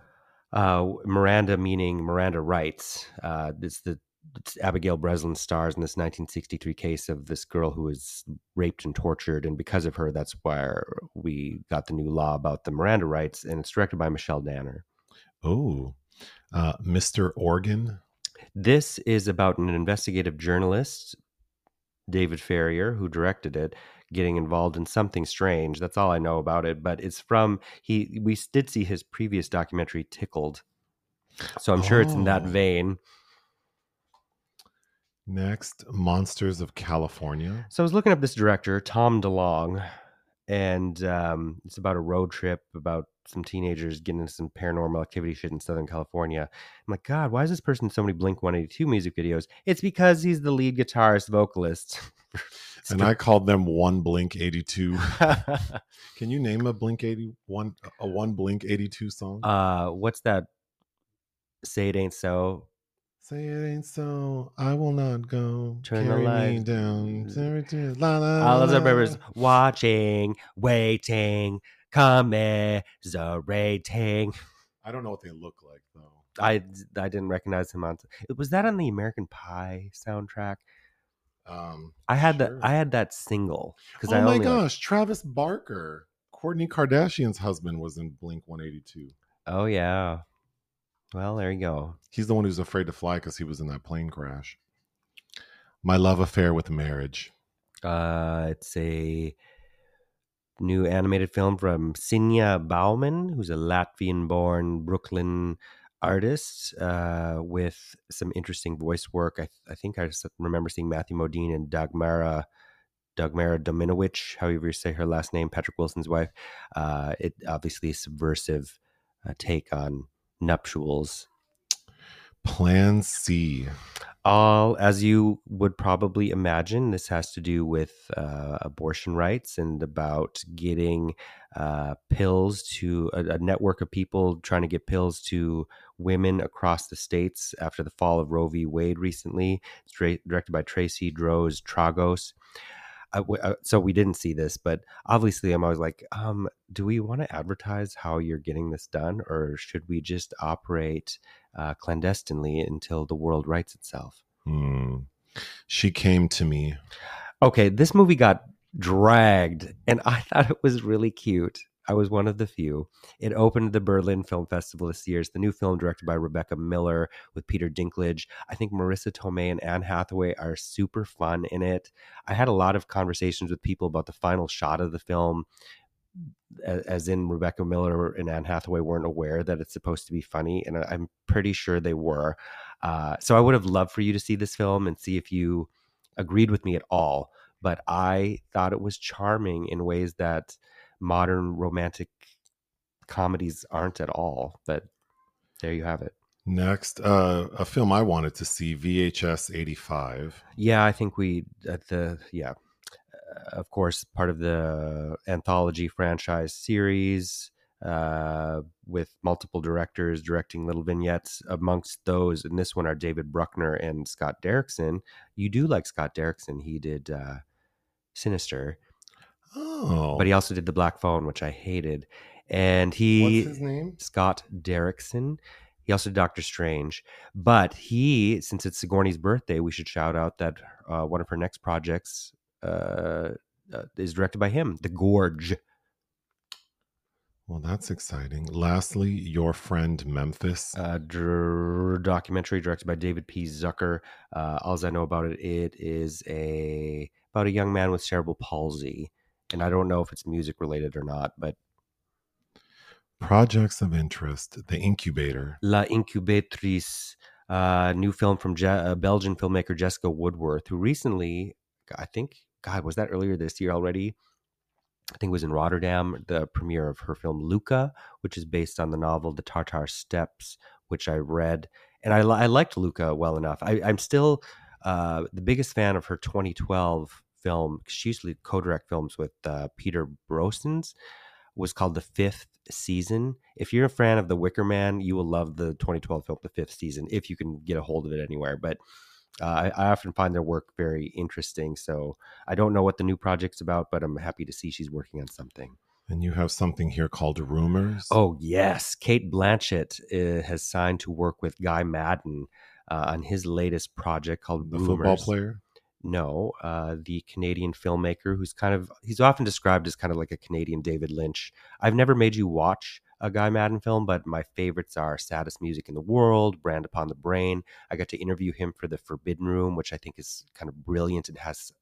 Uh, Miranda meaning Miranda Rights. Uh, it's the it's Abigail Breslin stars in this 1963 case of this girl who was raped and tortured, and because of her, that's where we got the new law about the Miranda rights, and it's directed by Michelle Danner. Oh, uh, Mr. Organ. This is about an investigative journalist, David Farrier, who directed it, getting involved in something strange. That's all I know about it. But it's from he. We did see his previous documentary, Tickled. So I'm sure it's in that Oh. vein. Next, Monsters of California. So I was looking up this director, Tom DeLonge, and um, it's about a road trip about some teenagers getting into some paranormal activity shit in Southern California. I'm like, God, why is this person in so many Blink 182 music videos? It's because he's the lead guitarist vocalist. And I called them one Blink 82. Can you name a Blink 81 a one Blink 82 song? uh, what's that? Say it ain't so. Say it ain't so. I will not go. Turn the Carry me down. Carry to- La, la, All la, members la. watching, waiting, commiserating. I don't know what they look like though. I I didn't recognize him on. It. Was that on the American Pie soundtrack? Um, I had sure. that. I had that single because Oh I my only. like- gosh, Travis Barker, Kourtney Kardashian's husband, was in Blink 182. oh yeah. Well, there you go. He's the one who's afraid to fly because he was in that plane crash. My love affair with marriage. Uh, it's a new animated film from Signe Baumane, who's a Latvian-born Brooklyn artist uh, with some interesting voice work. I, I think I just remember seeing Matthew Modine and Dagmara Dagmara Dominowicz, however you say her last name, Patrick Wilson's wife. Uh, it obviously a subversive uh, take on nuptials. Plan C. All, as you would probably imagine, this has to do with uh, abortion rights and about getting uh, pills to a, a, network of people trying to get pills to women across the states after the fall of Roe v. Wade recently. It's directed by Tracy Droz Tragos. Uh, so we didn't see this, but obviously I'm always like, um, do we want to advertise how you're getting this done, or should we just operate uh, clandestinely until the world rights itself? Hmm. She came to me. Okay, this movie got dragged, and I thought it was really cute. I was one of the few. It opened the Berlin Film Festival this year. It's the new film directed by Rebecca Miller with Peter Dinklage. I think Marisa Tomei and Anne Hathaway are super fun in it. I had a lot of conversations with people about the final shot of the film, as in Rebecca Miller and Anne Hathaway weren't aware that it's supposed to be funny, and I'm pretty sure they were. Uh, so I would have loved for you to see this film and see if you agreed with me at all. But I thought it was charming in ways that modern romantic comedies aren't at all. But there you have it. Next, uh, a film I wanted to see, VHS 85. Yeah, I think we, at the, yeah, uh, of course, part of the anthology franchise series uh, with multiple directors directing little vignettes. Amongst those, and this one are David Bruckner and Scott Derrickson. You do like Scott Derrickson. He did uh, Sinister. Oh. But he also did the Black Phone, which I hated. And he What's his name? Scott Derrickson. He also did Doctor Strange. But he, since it's Sigourney's birthday, we should shout out that uh, one of her next projects uh, uh, is directed by him, The Gorge. Well, that's exciting. Lastly, your friend Memphis. A dr- documentary directed by David P. Zucker. Uh, all I know about it, it is a about a young man with cerebral palsy and I don't know if it's music related or not, but projects of interest, The Incubator, La Incubatrice, uh, new film from Je- uh, Belgian filmmaker Jessica Woodworth, who recently, I think, God, was that earlier this year already? I think it was in Rotterdam, the premiere of her film Luka, which is based on the novel The Tartar Steppes, which I read. And I, I liked Luka well enough. I, am still uh, the biggest fan of her 2012 film. She used to co-direct films with uh, Peter Brosens. Was called The Fifth Season. If you're a fan of The Wicker Man, you will love the 2012 film The Fifth Season if you can get a hold of it anywhere. But uh, I, I, often find their work very interesting. So I don't know what the new project's about, but I'm happy to see she's working on something. And you have something here called Rumors. Oh yes, Cate Blanchett uh, has signed to work with Guy Maddin uh, on his latest project called the Rumors. football player. No, uh, the Canadian filmmaker who's kind of he's often described as kind of like a Canadian David Lynch. I've never made you watch a Guy Maddin film, but my favorites are Saddest Music in the World, Brand Upon the Brain. I got to interview him for The Forbidden Room, which I think is kind of brilliant. It has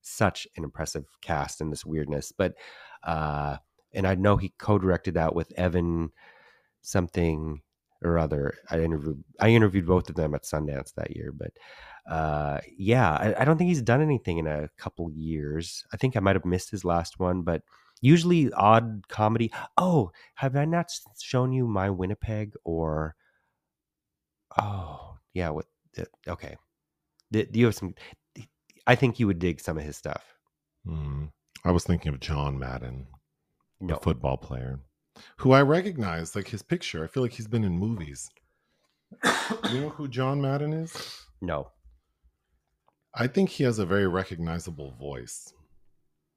such an impressive cast and this weirdness, but uh, and I know he co-directed that with Evan something or other. I interviewed I interviewed both of them at Sundance that year, but uh, yeah, I, I, don't think he's done anything in a couple years. I think I might have missed his last one, but usually odd comedy. Oh, have I not shown you my Winnipeg or? Oh, yeah. What? Okay. Do you have some? I think you would dig some of his stuff. Mm. I was thinking of John Madden, no. the football player, who I recognize, like his picture. I feel like he's been in movies. you know who John Madden is? No. I think he has a very recognizable voice.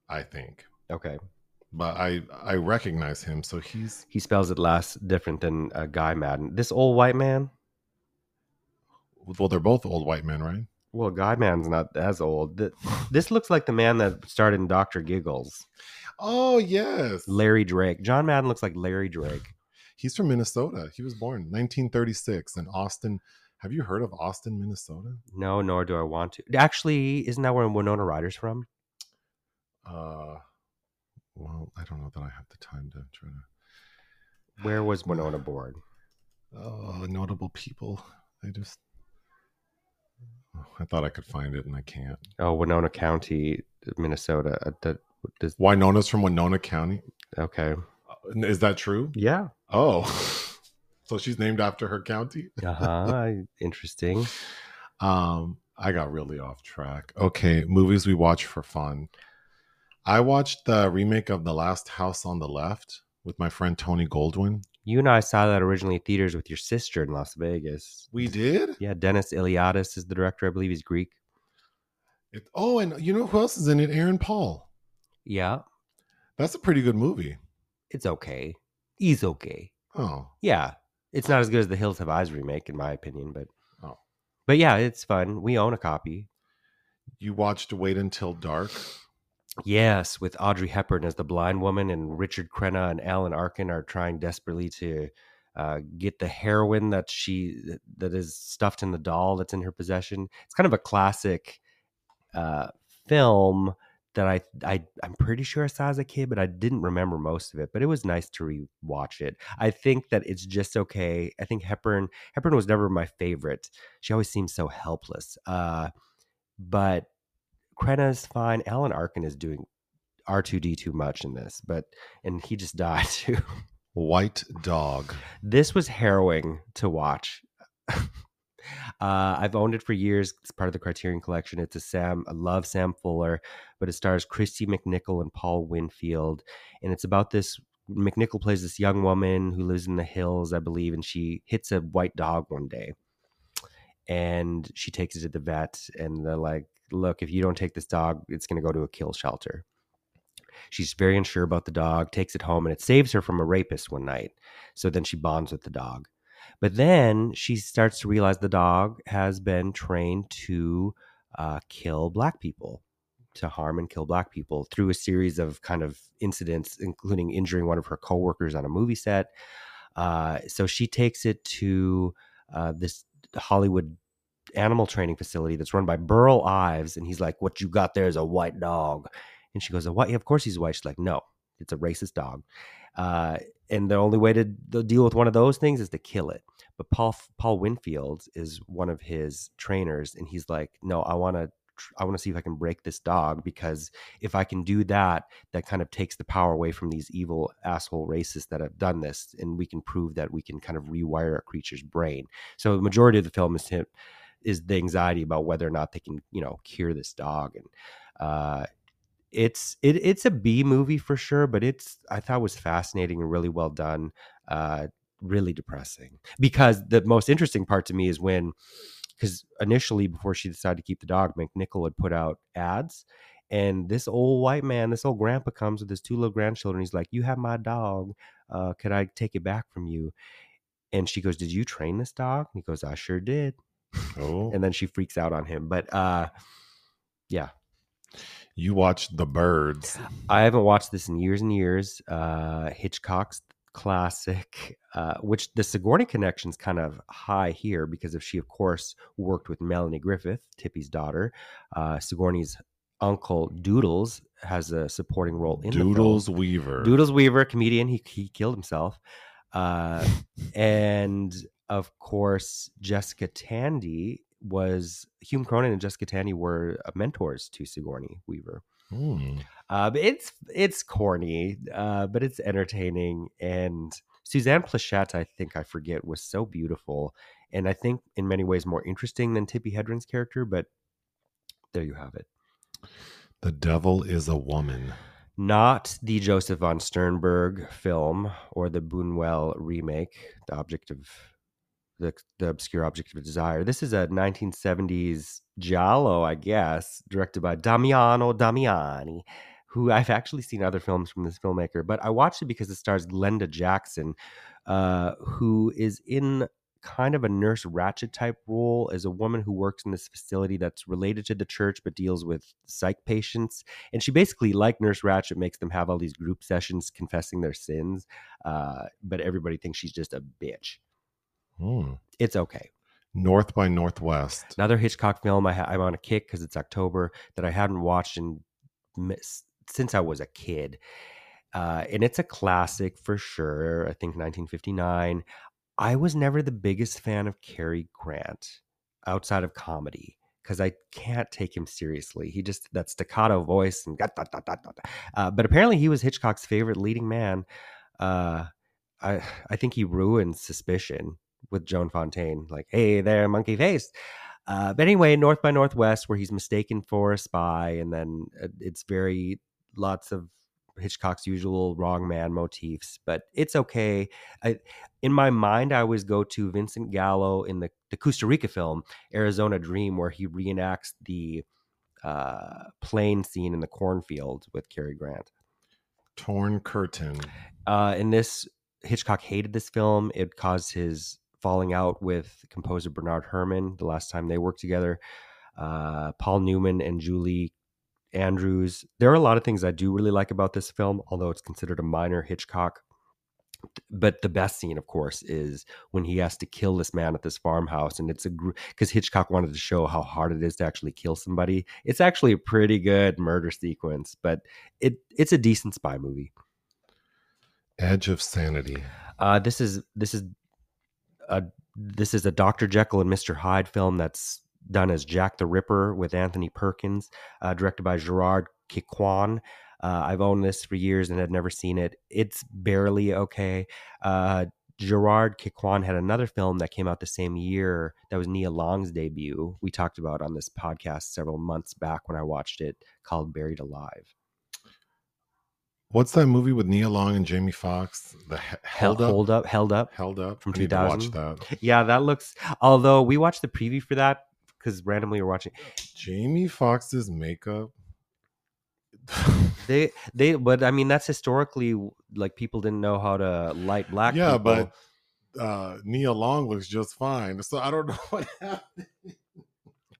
I think. Okay. But I I recognize him, so he's he spells it last different than a Guy Maddin. This old white man. Well, they're both old white men, right? Well, Guy Man's not as old. This looks like the man that starred in Doctor Giggles. Oh yes, Larry Drake. John Madden looks like Larry Drake. He's from Minnesota. He was born 1936 in Austin, Have you heard of Austin, Minnesota? No, nor do I want to. Actually, isn't that where Winona Ryder's from? Uh, well, I don't know that I have the time to try to. Where was Winona born? Oh, notable people. I just. Oh, I thought I could find it and I can't. Oh, Winona County, Minnesota. Uh, that- does- Winona's from Winona County. okay. Uh, Is that true? Yeah. Oh, so she's named after her county. Uh huh. Interesting. Um, I got really off track. Okay, movies we watch for fun. I watched the remake of The Last House on the Left with my friend Tony Goldwyn. You and I saw that originally in theaters with your sister in Las Vegas. We did. Yeah, Dennis Iliadis is the director. I believe he's Greek. It, oh, and you know who else is in it? Aaron Paul. Yeah, That's a pretty good movie. it's okay. He's okay. Oh, Yeah, it's not as good as the Hills Have Eyes remake, in my opinion, but Oh. but yeah, it's fun. We own a copy. you watched Wait Until Dark. Yes, with Audrey Hepburn as the blind woman, and Richard Crenna and Alan Arkin are trying desperately to uh, get the heroin that she that is stuffed in the doll that's in her possession. It's kind of a classic uh, film that I I I'm pretty sure I saw as a kid, but I didn't remember most of it. But it was nice to rewatch it. I think that it's just okay. I think Hepburn Hepburn was never my favorite. She always seems so helpless. Uh, but Crenna's fine. Alan Arkin is doing R2D too much in this, but and he just died too. White Dog. This was harrowing to watch. uh, I've owned it for years. It's part of the Criterion Collection. It's a Sam. I love Sam Fuller, but it stars Kristy McNichol and Paul Winfield, and it's about this. McNichol plays this young woman who lives in the hills, I believe, and she hits a white dog one day, and she takes it to the vet, and they're like, "Look, if you don't take this dog, it's going to go to a kill shelter." She's very unsure about the dog, takes it home, and it saves her from a rapist one night. So then she bonds with the dog. But then she starts to realize the dog has been trained to uh, kill black people, to harm and kill black people through a series of kind of incidents, including injuring one of her coworkers on a movie set. Uh, so she takes it to uh, this Hollywood animal training facility that's run by Burl Ives, and he's like, "What you got there is a white dog." And she goes, "What? Yeah, of course he's white." She's like, "No, it's a racist dog." Uh, and the only way to deal with one of those things is to kill it. But Paul Paul Winfield is one of his trainers, and he's like, "No, I want to." I want to see if I can break this dog because if I can do that, that kind of takes the power away from these evil asshole racists that have done this, and we can prove that we can kind of rewire a creature's brain. So the majority of the film is him is the anxiety about whether or not they can, you know, cure this dog, and uh, it's it, it's a B movie for sure, but it's I thought was fascinating and really well done. Uh, really depressing because the most interesting part to me is when because initially before she decided to keep the dog, McNichol had put out ads. And this old white man, this old grandpa comes with his two little grandchildren. He's like, You have my dog. Uh, could I take it back from you? And she goes, Did you train this dog? And he goes, I sure did. Oh, And then she freaks out on him. But uh, yeah, you watched The Birds. I haven't watched this in years and years. Uh, Hitchcock's classic, uh, which the Sigourney connection's kind of high here because if she, of course, worked with Melanie Griffith, Tippi's daughter. Uh, Sigourney's uncle Doodles has a supporting role in Doodles Weaver. Doodles Weaver, comedian. He he killed himself, uh, and of course Jessica Tandy was Hume Cronyn and Jessica Tandy were uh, mentors to Sigourney Weaver. Uh, it's it's corny, uh, but it's entertaining. And Suzanne Pleshette, I think I forget, was so beautiful, and I think in many ways more interesting than Tippi Hedren's character. But there you have it. The Devil is a Woman. Not the Josef von Sternberg film or the Buñuel remake, the object of the the obscure object of desire. This is a 1970s giallo, I guess, directed by Damiano Damiani, who I've actually seen other films from this filmmaker, but I watched it because it stars Glenda Jackson, uh, who is in kind of a nurse Ratched type role as a woman who works in this facility that's related to the church but deals with psych patients. And she basically, like Nurse Ratched, makes them have all these group sessions confessing their sins, uh, but everybody thinks she's just a bitch. Hmm. It's okay. North by Northwest. Another Hitchcock film I ha- I'm on a kick because it's October that I hadn't watched in since I was a kid. Uh, and it's a classic for sure. I think 1959. I was never the biggest fan of Cary Grant outside of comedy because I can't take him seriously. He just that staccato voice and uh, but apparently he was Hitchcock's favorite leading man. Uh, I I think he ruined Suspicion with Joan Fontaine. Like, hey there, monkey face. Uh, but anyway, North by Northwest, where he's mistaken for a spy, and then uh, it's very lots of Hitchcock's usual wrong man motifs, but it's okay. I, in my mind, I always go to Vincent Gallo in the, the Kusturica film Arizona Dream, where he reenacts the uh, plane scene in the cornfield with Cary Grant. Torn Curtain. Uh, in this, Hitchcock hated this film. It caused his falling out with composer Bernard Herrmann the last time they worked together. Uh, Paul Newman and Julie Andrews. There are a lot of things I do really like about this film, although it's considered a minor Hitchcock. But the best scene, of course, is when he has to kill this man at this farmhouse, and it's a because Hitchcock wanted to show how hard it is to actually kill somebody. It's actually a pretty good murder sequence, but it it's a decent spy movie. Edge of Sanity. Uh, this is this is a this is a Dr. Jekyll and Mr. Hyde film that's done as Jack the Ripper with Anthony Perkins, uh, directed by Gerard Kikoïne. Uh, I've owned this for years and had never seen it. It's barely okay. Uh, Gerard Kikoïne had another film that came out the same year that was Nia Long's debut. We talked about on this podcast several months back when I watched it called Buried Alive. What's that movie with Nia Long and Jamie Foxx? The he- Held, Hold up, Held Up, Held Up from Watch 2000. that. Yeah, that looks. Although we watched the preview for that because randomly we're watching. Jamie Foxx's makeup. They they, but I mean that's historically like people didn't know how to light black. yeah, people. but uh Nia Long looks just fine. So I don't know what happened.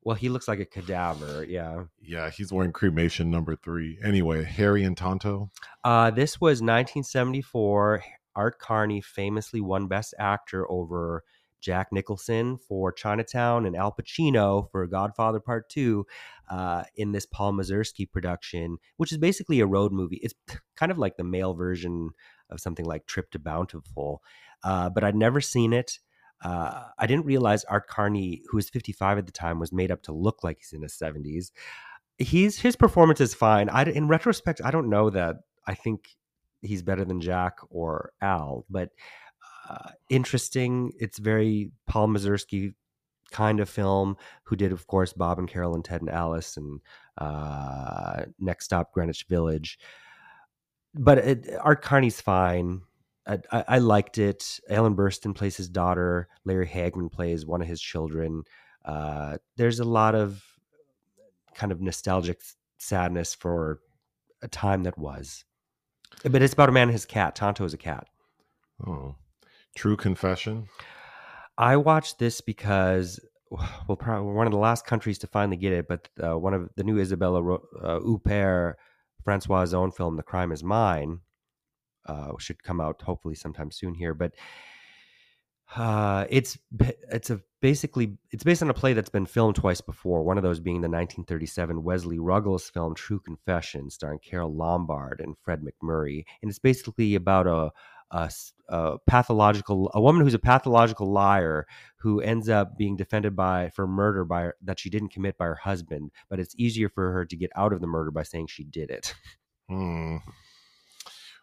Well, he looks like a cadaver. Yeah. Yeah, he's wearing cremation number three. Anyway, Harry and Tonto. Uh, this was 1974. Art Carney famously won Best Actor over Jack Nicholson for Chinatown and Al Pacino for Godfather Part Two uh, in this Paul Mazursky production, which is basically a road movie. It's kind of like the male version of something like Trip to Bountiful, uh, but I'd never seen it. Uh, I didn't realize Art Carney, who was 55 at the time, was made up to look like he's in his 70s. He's his performance is fine. I, in retrospect, I don't know that I think he's better than Jack or Al, but uh, interesting. It's very Paul Mazursky kind of film. Who did, of course, Bob and Carol and Ted and Alice and uh, Next Stop Greenwich Village. But it, Art Carney's fine. I, I, liked it. Ellen Burstyn plays his daughter. Larry Hagman plays one of his children. Uh, there's a lot of kind of nostalgic sadness for a time that was. But it's about a man and his cat. Tonto is a cat. Oh. True Confession. I watched this because well, probably we're one of the last countries to finally get it, but uh, one of the new Isabella uh, Huppert, François Ozon film, "The Crime Is Mine," uh, should come out hopefully sometime soon here. But uh, it's it's a basically it's based on a play that's been filmed twice before. One of those being the 1937 Wesley Ruggles film "True Confession," starring Carole Lombard and Fred MacMurray, and it's basically about a pathological a woman who's a pathological liar who ends up being defended by for murder by that she didn't commit by her husband but it's easier for her to get out of the murder by saying she did it Hmm.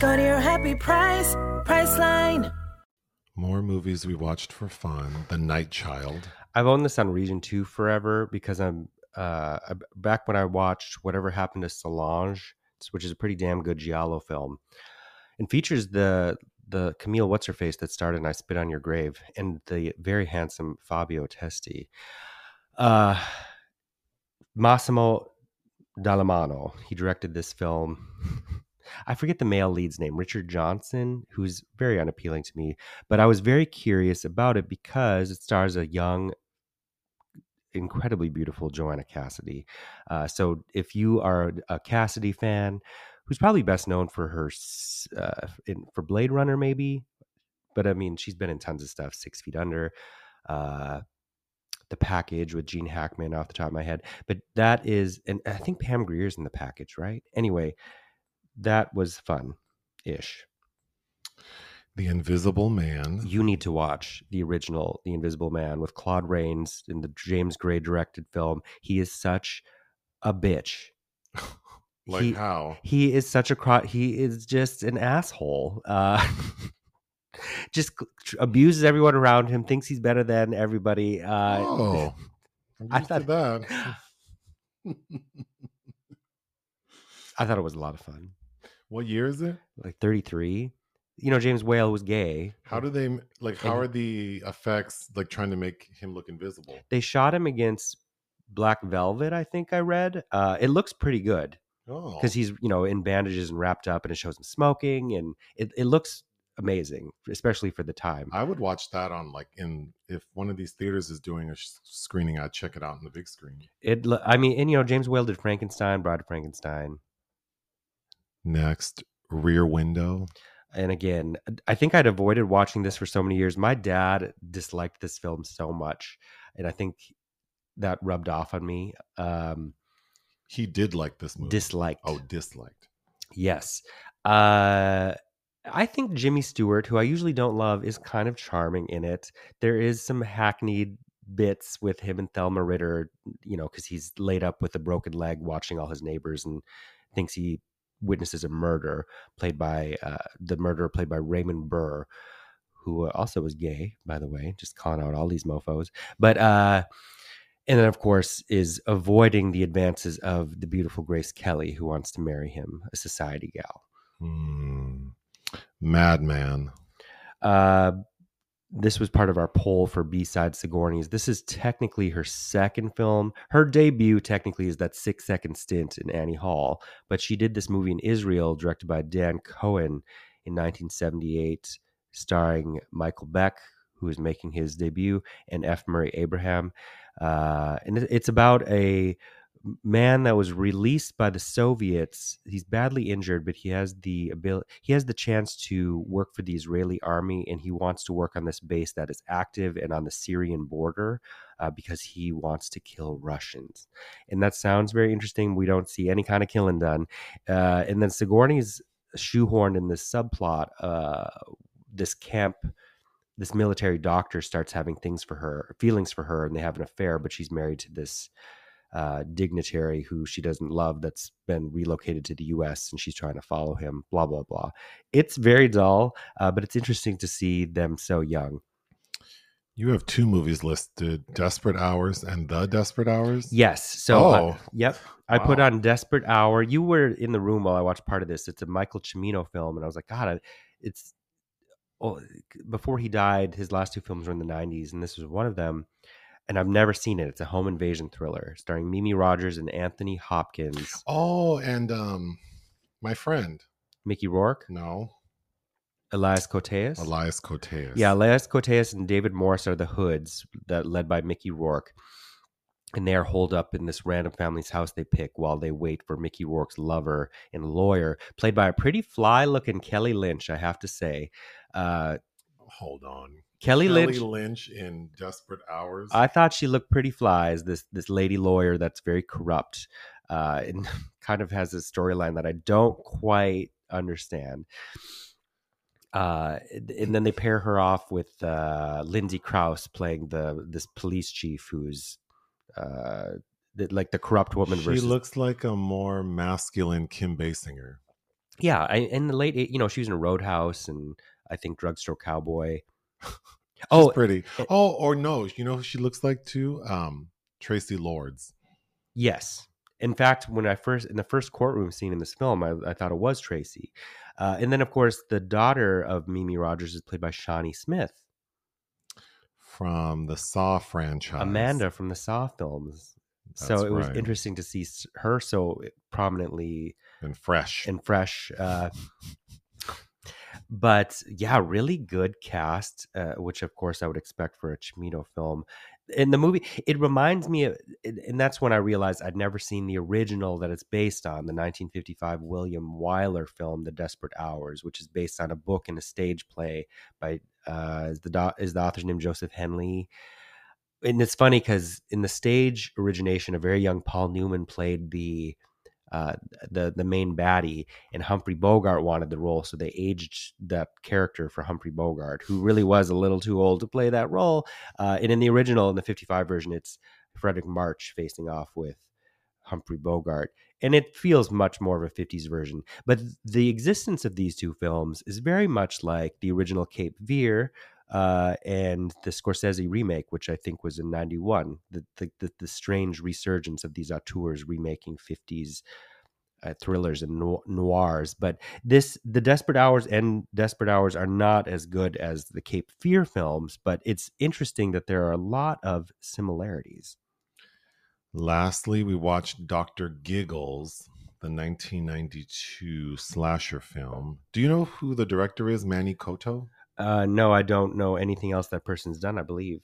Go to your happy price, Priceline. More movies we watched for fun. The Night Child. i've owned this on region 2 forever because i'm uh back when i watched whatever happened to solange which is a pretty damn good giallo film and features the the Camille what's her face that starred in I Spit on Your Grave and the very handsome Fabio Testi. Uh, Massimo Dallamano. He directed this film. I forget the male lead's name, Richard Johnson, who's very unappealing to me. But I was very curious about it because it stars a young, incredibly beautiful Joanna Cassidy. Uh, so if you are a Cassidy fan, who's probably best known for her uh, in, for Blade Runner, maybe, but I mean she's been in tons of stuff, Six Feet Under. Uh, the package with Gene Hackman off the top of my head. But that is, and I think Pam Grier's in the package, right? Anyway, that was fun ish. The Invisible Man. You need to watch the original The Invisible Man with Claude Rains in the James Gray directed film. He is such a bitch. like he- how? He is such a cro- he is just an asshole. Uh just abuses everyone around him, thinks he's better than everybody. Uh oh, I thought- that. I thought it was a lot of fun. What year is it? Like 33. You know, James Whale was gay. How do they like? How And- are the effects like trying to make him look invisible? They shot him against Black Velvet, I think I read. Uh, it looks pretty good Oh, because he's, you know, in bandages and wrapped up and it shows him smoking and it, it looks amazing, especially for the time. I would watch that on like in if one of these theaters is doing a sh- screening, I'd check it out on the big screen. It, lo- I mean, and, you know, James Whale did Frankenstein, Bride of Frankenstein. Next, Rear Window. And again, I think I'd avoided watching this for so many years. My dad disliked this film so much. And I think that rubbed off on me. Um, He did like this movie. disliked. oh, disliked. Yes. Uh, I think Jimmy Stewart, who I usually don't love, is kind of charming in it. There is some hackneyed bits with him and Thelma Ritter, you know, because he's laid up with a broken leg watching all his neighbors and thinks he witnesses a murder played by uh, the murderer played by Raymond Burr, who also was gay, by the way, just calling out all these mofos. But, uh, and then, of course, is avoiding the advances of the beautiful Grace Kelly, who wants to marry him, a society gal. Hmm. Madman. Uh, this was part of our poll for B-side Sigourney's. This is technically her second film. Her debut technically is that six-second stint in Annie Hall, but she did this movie in Israel, directed by Dan Cohen in 1978, starring Michael Beck, who is making his debut, and F. Murray Abraham. Uh, and it's about a man that was released by the Soviets. He's badly injured, but he has the ability. He has the chance to work for the Israeli army, and he wants to work on this base that is active and on the Syrian border uh, because he wants to kill Russians. And that sounds very interesting. We don't see any kind of killing done. Uh, and then Sigourney's shoehorned in this subplot. Uh, this camp. This military doctor starts having things for her, feelings for her, and they have an affair. But she's married to this uh, dignitary who she doesn't love that's been relocated to the US and she's trying to follow him, blah, blah, blah. It's very dull, uh, but it's interesting to see them so young. You have two movies listed: Desperate Hours and The Desperate Hours. Yes. So, uh, Oh. yep. I put on Desperate Hour. You were in the room while I watched part of this. It's a Michael Cimino film. And I was like, God, I, it's. Oh, before he died, his last two films were in the 90s, and this was one of them. And I've never seen it. It's a home invasion thriller starring Mimi Rogers and Anthony Hopkins. Oh, and um, my friend. Mickey Rourke, No, Elias Koteas. Elias Koteas. Yeah, Elias Koteas and David Morse are the hoods that led by Mickey Rourke. And they are holed up in this random family's house they pick while they wait for Mickey Rourke's lover and lawyer, played by a pretty fly looking Kelly Lynch, I have to say. Uh, Hold on. Kelly, Kelly Lynch, Lynch in Desperate Hours. I thought she looked pretty fly as this this lady lawyer that's very corrupt uh, and kind of has a storyline that I don't quite understand. Uh, and then they pair her off with uh, Lindsay Crouse playing the this police chief who's uh, the, like the corrupt woman she versus looks like a more masculine Kim Basinger. yeah. I, in the late you know she was in Roadhouse and I think Drugstore Cowboy. She's oh, pretty. it- Oh, or no, you know who she looks like too? Um, Traci Lords. Yes. in fact, when I first in the first courtroom scene in this film, I, I thought it was Traci. Uh, and then, of course, the daughter of Mimi Rogers is played by Shawnee Smith, From the Saw franchise. Amanda from the Saw films. That's so it was interesting to see her so prominently And fresh. and fresh. Uh, but yeah, really good cast, uh, which of course I would expect for a Cimino film. In the movie, it reminds me of, and that's when I realized I'd never seen the original that it's based on, the 1955 William Wyler film, The Desperate Hours, which is based on a book and a stage play by uh, the is the author's name Joseph Henley. And it's funny because in the stage origination, a very young Paul Newman played the uh, the the main baddie, and Humphrey Bogart wanted the role, so they aged that character for Humphrey Bogart, who really was a little too old to play that role. Uh, and in the original, in the '55 version, it's Fredric March facing off with Humphrey Bogart, and it feels much more of a '50s version. But the existence of these two films is very much like the original Cape Fear. Uh, and the Scorsese remake, which I think was in '91, the, the the the strange resurgence of these auteurs remaking '50s uh, thrillers and no- noirs. But this, the Desperate Hours and Desperate Hours are not as good as the Cape Fear films. But it's interesting that there are a lot of similarities. Lastly, we watched Dr. Giggles, the 1992 slasher film. Do you know who the director is? Manny Coto? Uh, no, I don't know anything else that person's done. I believe.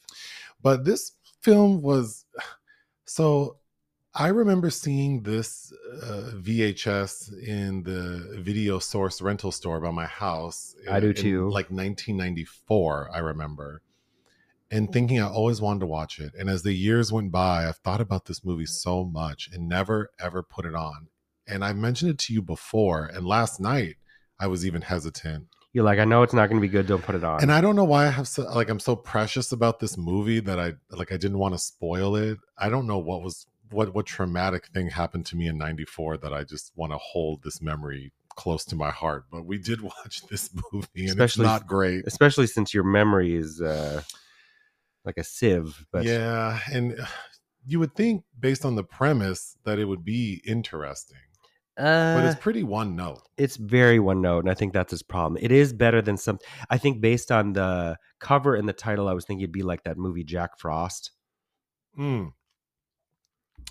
But this film was so I remember seeing this uh, VHS in the video source rental store by my house. I do in, too. Like 1994, I remember. And thinking I always wanted to watch it. And as the years went by, I've thought about this movie so much and never ever put it on. And I mentioned it to you before. And last night, I was even hesitant You're like, I know it's not going to be good. Don't put it on. and I don't know why I have so like I'm so precious about this movie that I like I didn't want to spoil it. I don't know what was what what traumatic thing happened to me in 94 that I just want to hold this memory close to my heart. But we did watch this movie and Especially- it's not great. especially since your memory is uh, like a sieve. But yeah, and you would think based on the premise that it would be interesting. Uh, But it's pretty one note. it's very one note, and I think that's his problem. It is better than some. I think based on the cover and the title, I was thinking it'd be like that movie Jack Frost. Mm,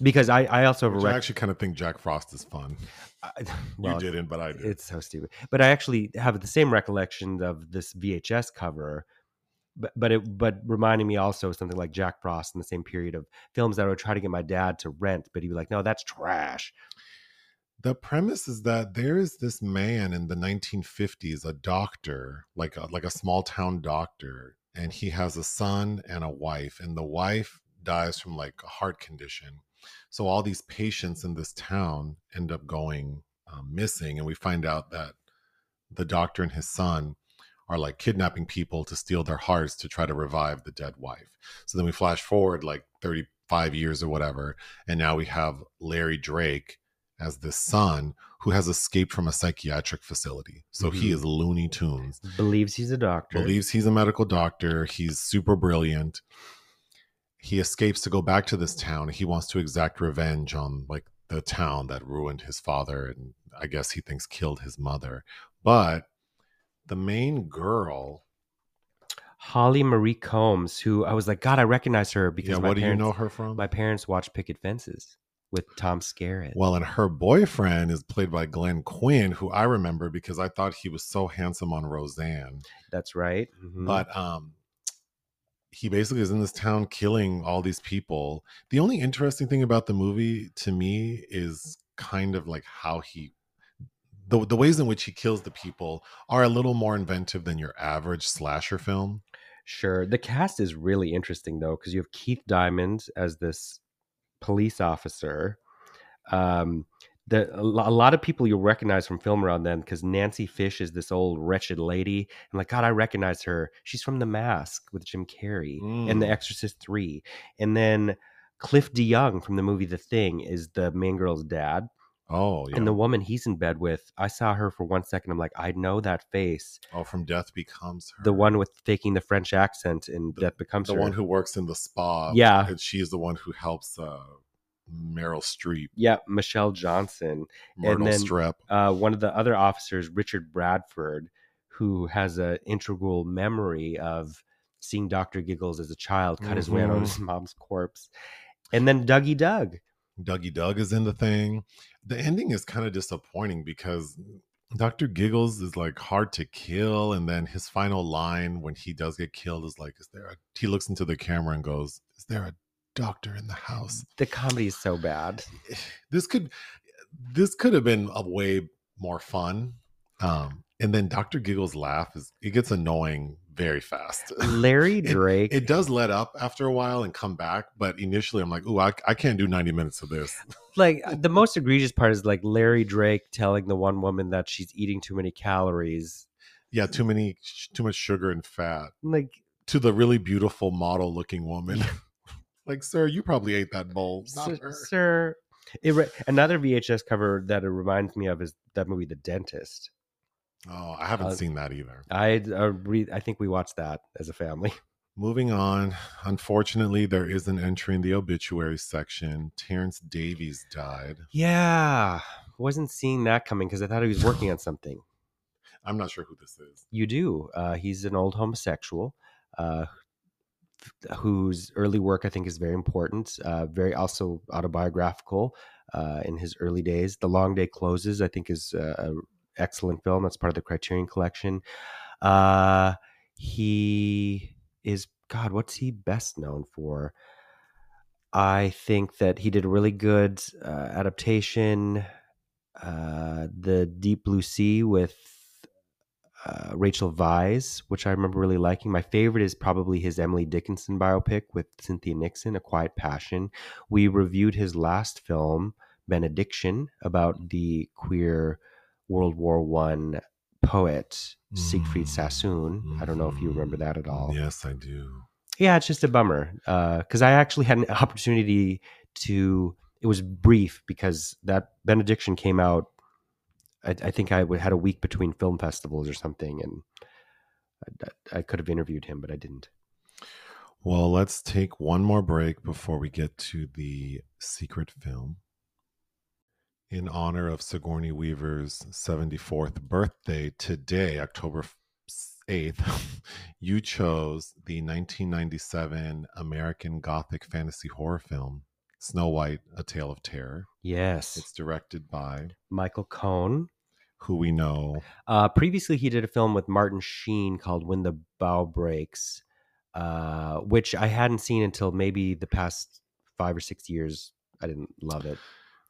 Because I, I also have a which I actually kind of think Jack Frost is fun. I- well, you didn't, but I did. It's so stupid. But I actually have the same recollection of this VHS cover, but but it but reminding me also of something like Jack Frost in the same period of films that I would try to get my dad to rent, but he'd be like, "No, that's trash." The premise is that there is this man in the 1950s a doctor like a, like a small town doctor and he has a son and a wife and the wife dies from like a heart condition. So all these patients in this town end up going um, missing and we find out that the doctor and his son are like kidnapping people to steal their hearts to try to revive the dead wife. So then we flash forward like 35 years or whatever and now we have larry drake as this son who has escaped from a psychiatric facility. So he Mhm. is Looney Tunes. Believes he's a doctor. Believes he's a medical doctor. He's super brilliant. He escapes to go back to this town. He wants to exact revenge on like the town that ruined his father and I guess he thinks killed his mother. But the main girl, Holly Marie Combs, who I was like, God, I recognize her because yeah, my what do you parents- know her from? My parents watched Picket Fences with Tom Skerritt. Well, and her boyfriend is played by Glenn Quinn, who I remember because I thought he was so handsome on Roseanne. That's right. Mhm. but um he basically is in this town killing all these people the only interesting thing about the movie to me is kind of like how he the, the ways in which he kills the people are a little more inventive than your average slasher film Sure. The cast is really interesting though, because you have Keith Diamond as this police officer. Um, the a lot of people you'll recognize from film around then because Nancy Fish is this old wretched lady. And like, God, I recognize her. She's from The Mask with Jim Carrey and The Mm. Exorcist Three. And then Cliff DeYoung from the movie The Thing is the main girl's dad. Oh yeah And the woman he's in bed with, I saw her for one second. I'm like, I know that face. oh from death becomes her The one with faking the French accent in Death Becomes the Her. The one who works in the spa Yeah. and she's the one who helps uh Meryl Streep, Yeah, Michelle Johnson. Myrtle then- Strep. uh, one of the other officers, Richard Bradford, who has an integral memory of seeing Dr. Giggles as a child cut his way out on his mom's corpse. And then Dougie Doug. Dougie Doug is in the thing. The ending is kind of disappointing because Dr. Giggles is like hard to kill. And then his final line when he does get killed is like, Is there a he looks into the camera and goes, Is there a doctor in the house? The comedy is so bad. This could this could have been a way more fun. Um, and then Dr. Giggles laugh is it gets annoying very fast. Larry It- Drake. It does let up after a while and come back, but initially I'm like, "Ooh, I, I can't do 90 minutes of this." like the most egregious part is like Larry Drake telling the one woman that she's eating too many calories. Yeah, too many, too much sugar and fat. Like, To the really beautiful model-looking woman, like, sir, you probably ate that bowl. Sir, sir it re- another VHS cover that it reminds me of is that movie, The Dentist. Oh, I haven't Uh, seen that either. I uh, re- I think we watched that as a family. Moving on. Unfortunately, there is an entry in the obituary section. Terence Davies died. Yeah, wasn't seeing that coming because I thought he was working on something. I'm not sure who this is. You do. Uh, he's an old homosexual. Uh, whose early work I think is very important, uh, very also autobiographical uh, in his early days. The Long Day Closes, I think, is an excellent film. That's part of the Criterion Collection. Uh, he is God. What's he best known for? I think that he did a really good uh, adaptation, uh, the Deep Blue Sea with uh, Rachel Weisz, which I remember really liking. My favorite is probably his Emily Dickinson biopic with Cynthia Nixon, A Quiet Passion. We reviewed his last film, Benediction, about the queer World War One poet Siegfried Mm. Sassoon. I don't know if you remember that at all. Yes, I do. Yeah, it's just a bummer because I actually had an opportunity to. It was brief because that Benediction came out. I, I think I had a week between film festivals or something, and I, I could have interviewed him, but I didn't. Well, let's take one more break before we get to the secret film. In honor of Sigourney Weaver's 74th birthday today, October 8th, you chose the 1997 American Gothic fantasy horror film, Snow White, A Tale of Terror. Yes, It's directed by Michael Cohn. who we know. Uh, previously, he did a film with Martin Sheen called When the Bough Breaks, uh, which I hadn't seen until maybe the past five or six years. I didn't love it.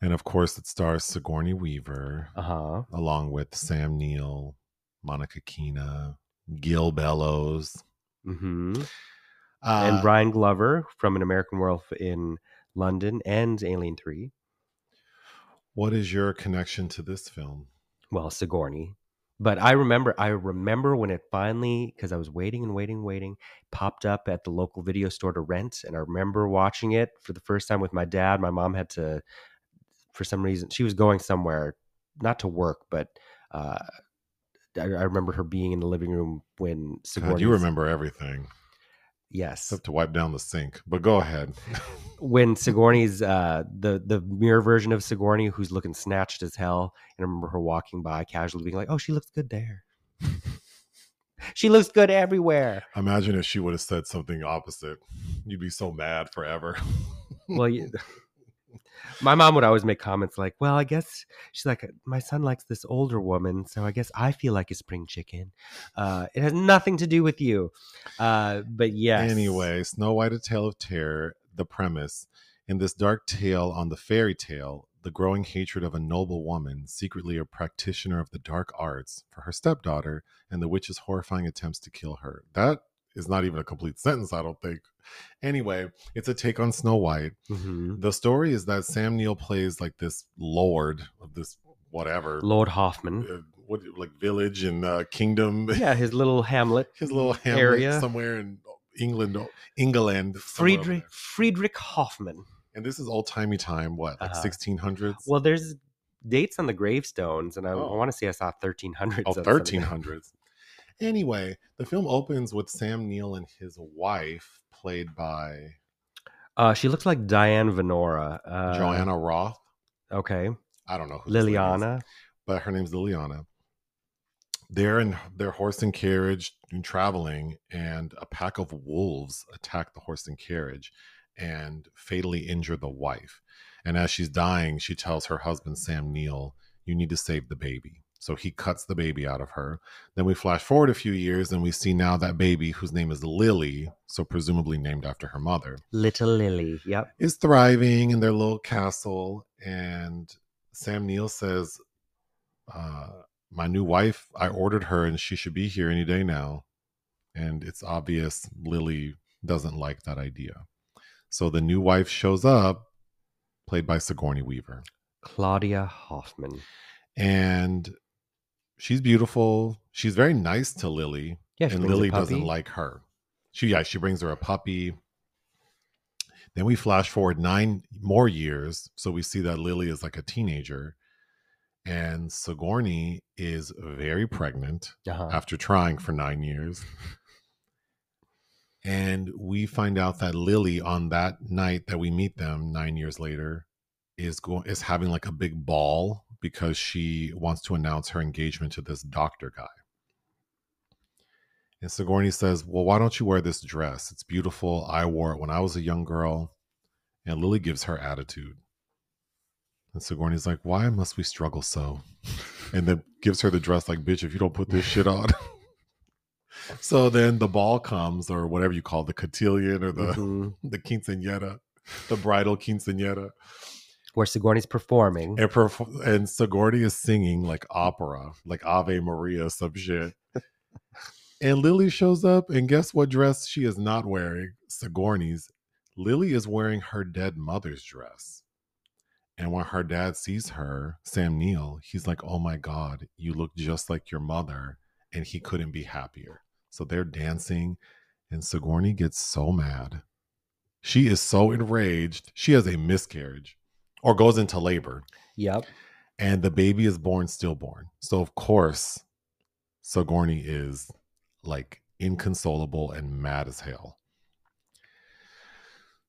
And of course, it stars Sigourney Weaver, Uh huh. along with Sam Neill, Monica Keena, Gil Bellows. hmm Uh, and Brian Glover from An American Werewolf in London and Alien Three. What is your connection to this film? Well, Sigourney. But I remember, I remember when it finally, because I was waiting and waiting, and waiting, popped up at the local video store to rent, and I remember watching it for the first time with my dad. My mom had to, for some reason, she was going somewhere, not to work, but uh, I, I remember her being in the living room when. God, you remember everything Yes. except to wipe down the sink. But go ahead. when Sigourney's uh the the mirror version of Sigourney who's looking snatched as hell and I remember her walking by casually being like, "Oh, she looks good there." she looks good everywhere. Imagine if she would have said something opposite. You'd be so mad forever. Well, you, my mom would always make comments like, "Well, I guess she's like, my son likes this older woman, so I guess I feel like a spring chicken." Uh, it has nothing to do with you, uh, but yes. Anyway, Snow White, A Tale of Terror, the premise. In this dark tale on the fairy tale, the growing hatred of a noble woman, secretly a practitioner of the dark arts, for her stepdaughter, and the witch's horrifying attempts to kill her. That is not even a complete sentence, I don't think. Anyway, it's a take on Snow White. Mhm. The story is that Sam Neill plays like this lord of this whatever. Lord Hoffman. uh, what like village and uh, kingdom Yeah, his little hamlet. his little hamlet area. somewhere in England, England. Friedrich. Friedrich Hoffman. And this is old timey time. What like Uh-huh. sixteen hundreds? Well, there's dates on the gravestones, and I, Oh. want to say I saw 1300s. oh, on some of them. 1300s. Anyway, the film opens with Sam Neill and his wife, played by Uh, she looks like Diane Venora. Uh, Joanna Roth. Okay. I don't know who is, Liliana. but her name's Liliana. They're in their horse and carriage and traveling, and a pack of wolves attack the horse and carriage and fatally injure the wife. And as she's dying, she tells her husband, Sam Neill, You need to save the baby. So he cuts the baby out of her. Then we flash forward a few years and we see now that baby, whose name is Lily, so presumably named after her mother, Little Lily. Yep. is thriving in their little castle. And Sam Neill says, uh, My new wife, I ordered her and she should be here any day now. And it's obvious Lily doesn't like that idea. So the new wife shows up, played by Sigourney Weaver. Claudia Hoffman. And she's beautiful. She's very nice to Lily. Yeah, and Lily doesn't like her. She yeah, she brings her a puppy. Then we flash forward nine more years, so we see that Lily is like a teenager, and Sigourney is very pregnant Uh-huh. after trying for nine years. And we find out that Lily, on that night that we meet them nine years later, is going is having like a big ball because she wants to announce her engagement to this doctor guy. And Sigourney says, Well, why don't you wear this dress? It's beautiful. I wore it when I was a young girl. And Lily gives her attitude. And Sigourney's like, Why must we struggle so? And then gives her the dress, like, Bitch, if you don't put this shit on. so then the ball comes, or whatever you call it, the cotillion or the, Mhm. the quinceanera, the bridal quinceanera. Where Sigourney's performing. And, perf- and Sigourney is singing like opera, like Ave Maria, some shit. and Lily shows up, and guess what dress she is not wearing? Sigourney's. Lily is wearing her dead mother's dress. And when her dad sees her, Sam Neill, he's like, Oh my God, you look just like your mother. And he couldn't be happier. So they're dancing, and Sigourney gets so mad. She is so enraged. She has a miscarriage or goes into labor Yep. and the baby is born stillborn. So of course, Sigourney is like inconsolable and mad as hell.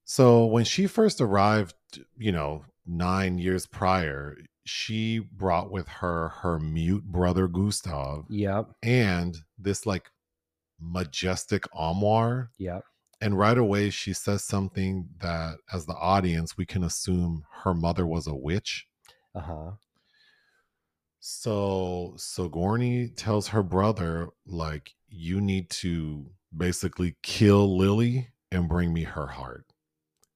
So when she first arrived, you know, nine years prior, she brought with her her mute brother Gustav Yep. and this like majestic armoire. Yep. And right away, she says something that, as the audience, we can assume her mother was a witch. Uh huh. So Sigourney tells her brother, like, you need to basically kill Lily and bring me her heart.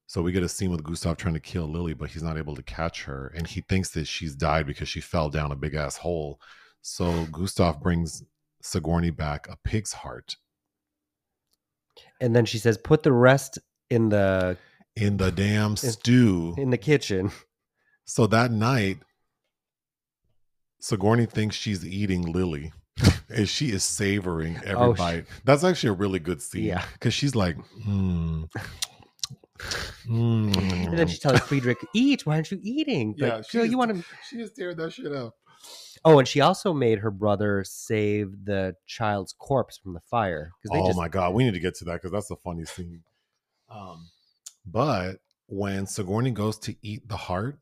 So we get a scene with Gustav trying to kill Lily, but he's not able to catch her. And he thinks that she's died because she fell down a big ass hole. So Gustav brings Sigourney back a pig's heart And then she says, "Put the rest in the in the damn stew. in the kitchen." So that night, Sigourney thinks she's eating Lily. and she is savoring every Oh, bite. That's actually a really good scene. Yeah. Because she's like, mm, mm. And then she tells Friedrich, "Eat. Why aren't you eating? Yeah, she Girl, is- you want to." she just tearing that shit up. Oh, and she also made her brother save the child's corpse from the fire they Oh just my god, we need to get to that because that's a funny scene. Um, but when Sigourney goes to eat the heart,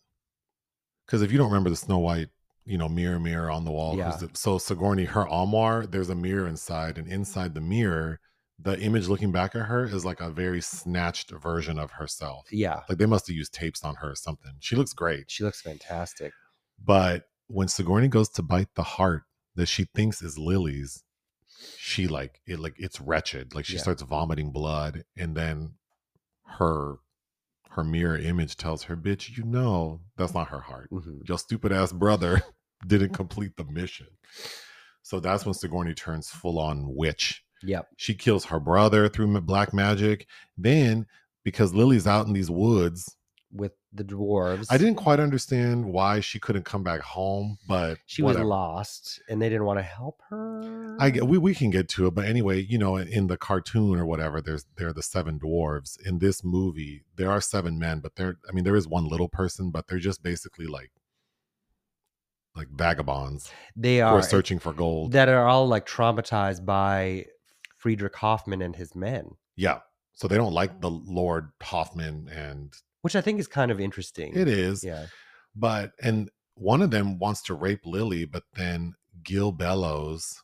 because if you don't remember the Snow White, you know, mirror, mirror on the wall. Yeah. the- so Sigourney, her armoire, there's a mirror inside, and inside the mirror, the image looking back at her is like a very snatched version of herself. yeah, Like they must have used tapes on her or something. She looks great. she looks fantastic. But when Sigourney goes to bite the heart that she thinks is Lily's, she like it like it's wretched. Like she Yeah. starts vomiting blood, and then her her mirror image tells her, "Bitch, you know that's not her heart. Mhm. Your stupid ass brother didn't complete the mission." So that's when Sigourney turns full on witch. Yep. She kills her brother through black magic. Then, because Lily's out in these woods, With the dwarves, I didn't quite understand why she couldn't come back home, but She whatever. was lost, and they didn't want to help her. I get we, we can get to it, but anyway, you know, in, in the cartoon or whatever, there's there are the seven dwarves. In this movie, there are seven men, but there I mean there is one little person, but they're just basically like like vagabonds they are searching for gold. that are all like traumatized by Friedrich Hoffman and his men. yeah. so they don't like the Lord Hoffman, and which I think is kind of interesting. it is. Yeah. But and one of them wants to rape Lily, but then Gil Bellows,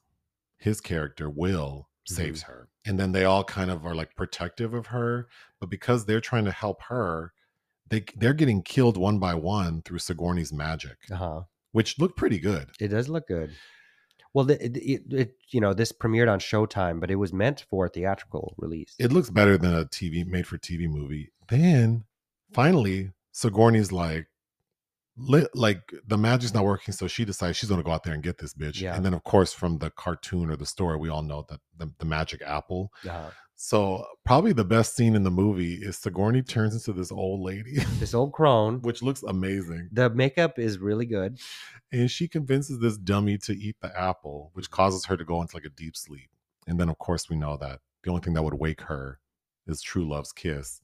his character Will, saves Mm-hmm. her, and then they all kind of are like protective of her, but because they're trying to help her, they they're getting killed one by one through Sigourney's magic, Uh huh. which looked pretty good. It does look good. Well, the, it, it, it you know this premiered on Showtime, but it was meant for a theatrical release. It looks better than a TV made for TV movie. Then finally, Sigourney's like, li- like the magic's not working, so she decides she's going to go out there and get this bitch. Yeah. And then, of course, from the cartoon or the story, we all know that the, the magic apple. Uh-huh. So probably the best scene in the movie is Sigourney turns into this old lady, This old crone. which looks amazing, The makeup is really good. and she convinces this dummy to eat the apple, which causes her to go into like a deep sleep. And then, of course, we know that the only thing that would wake her is true love's kiss.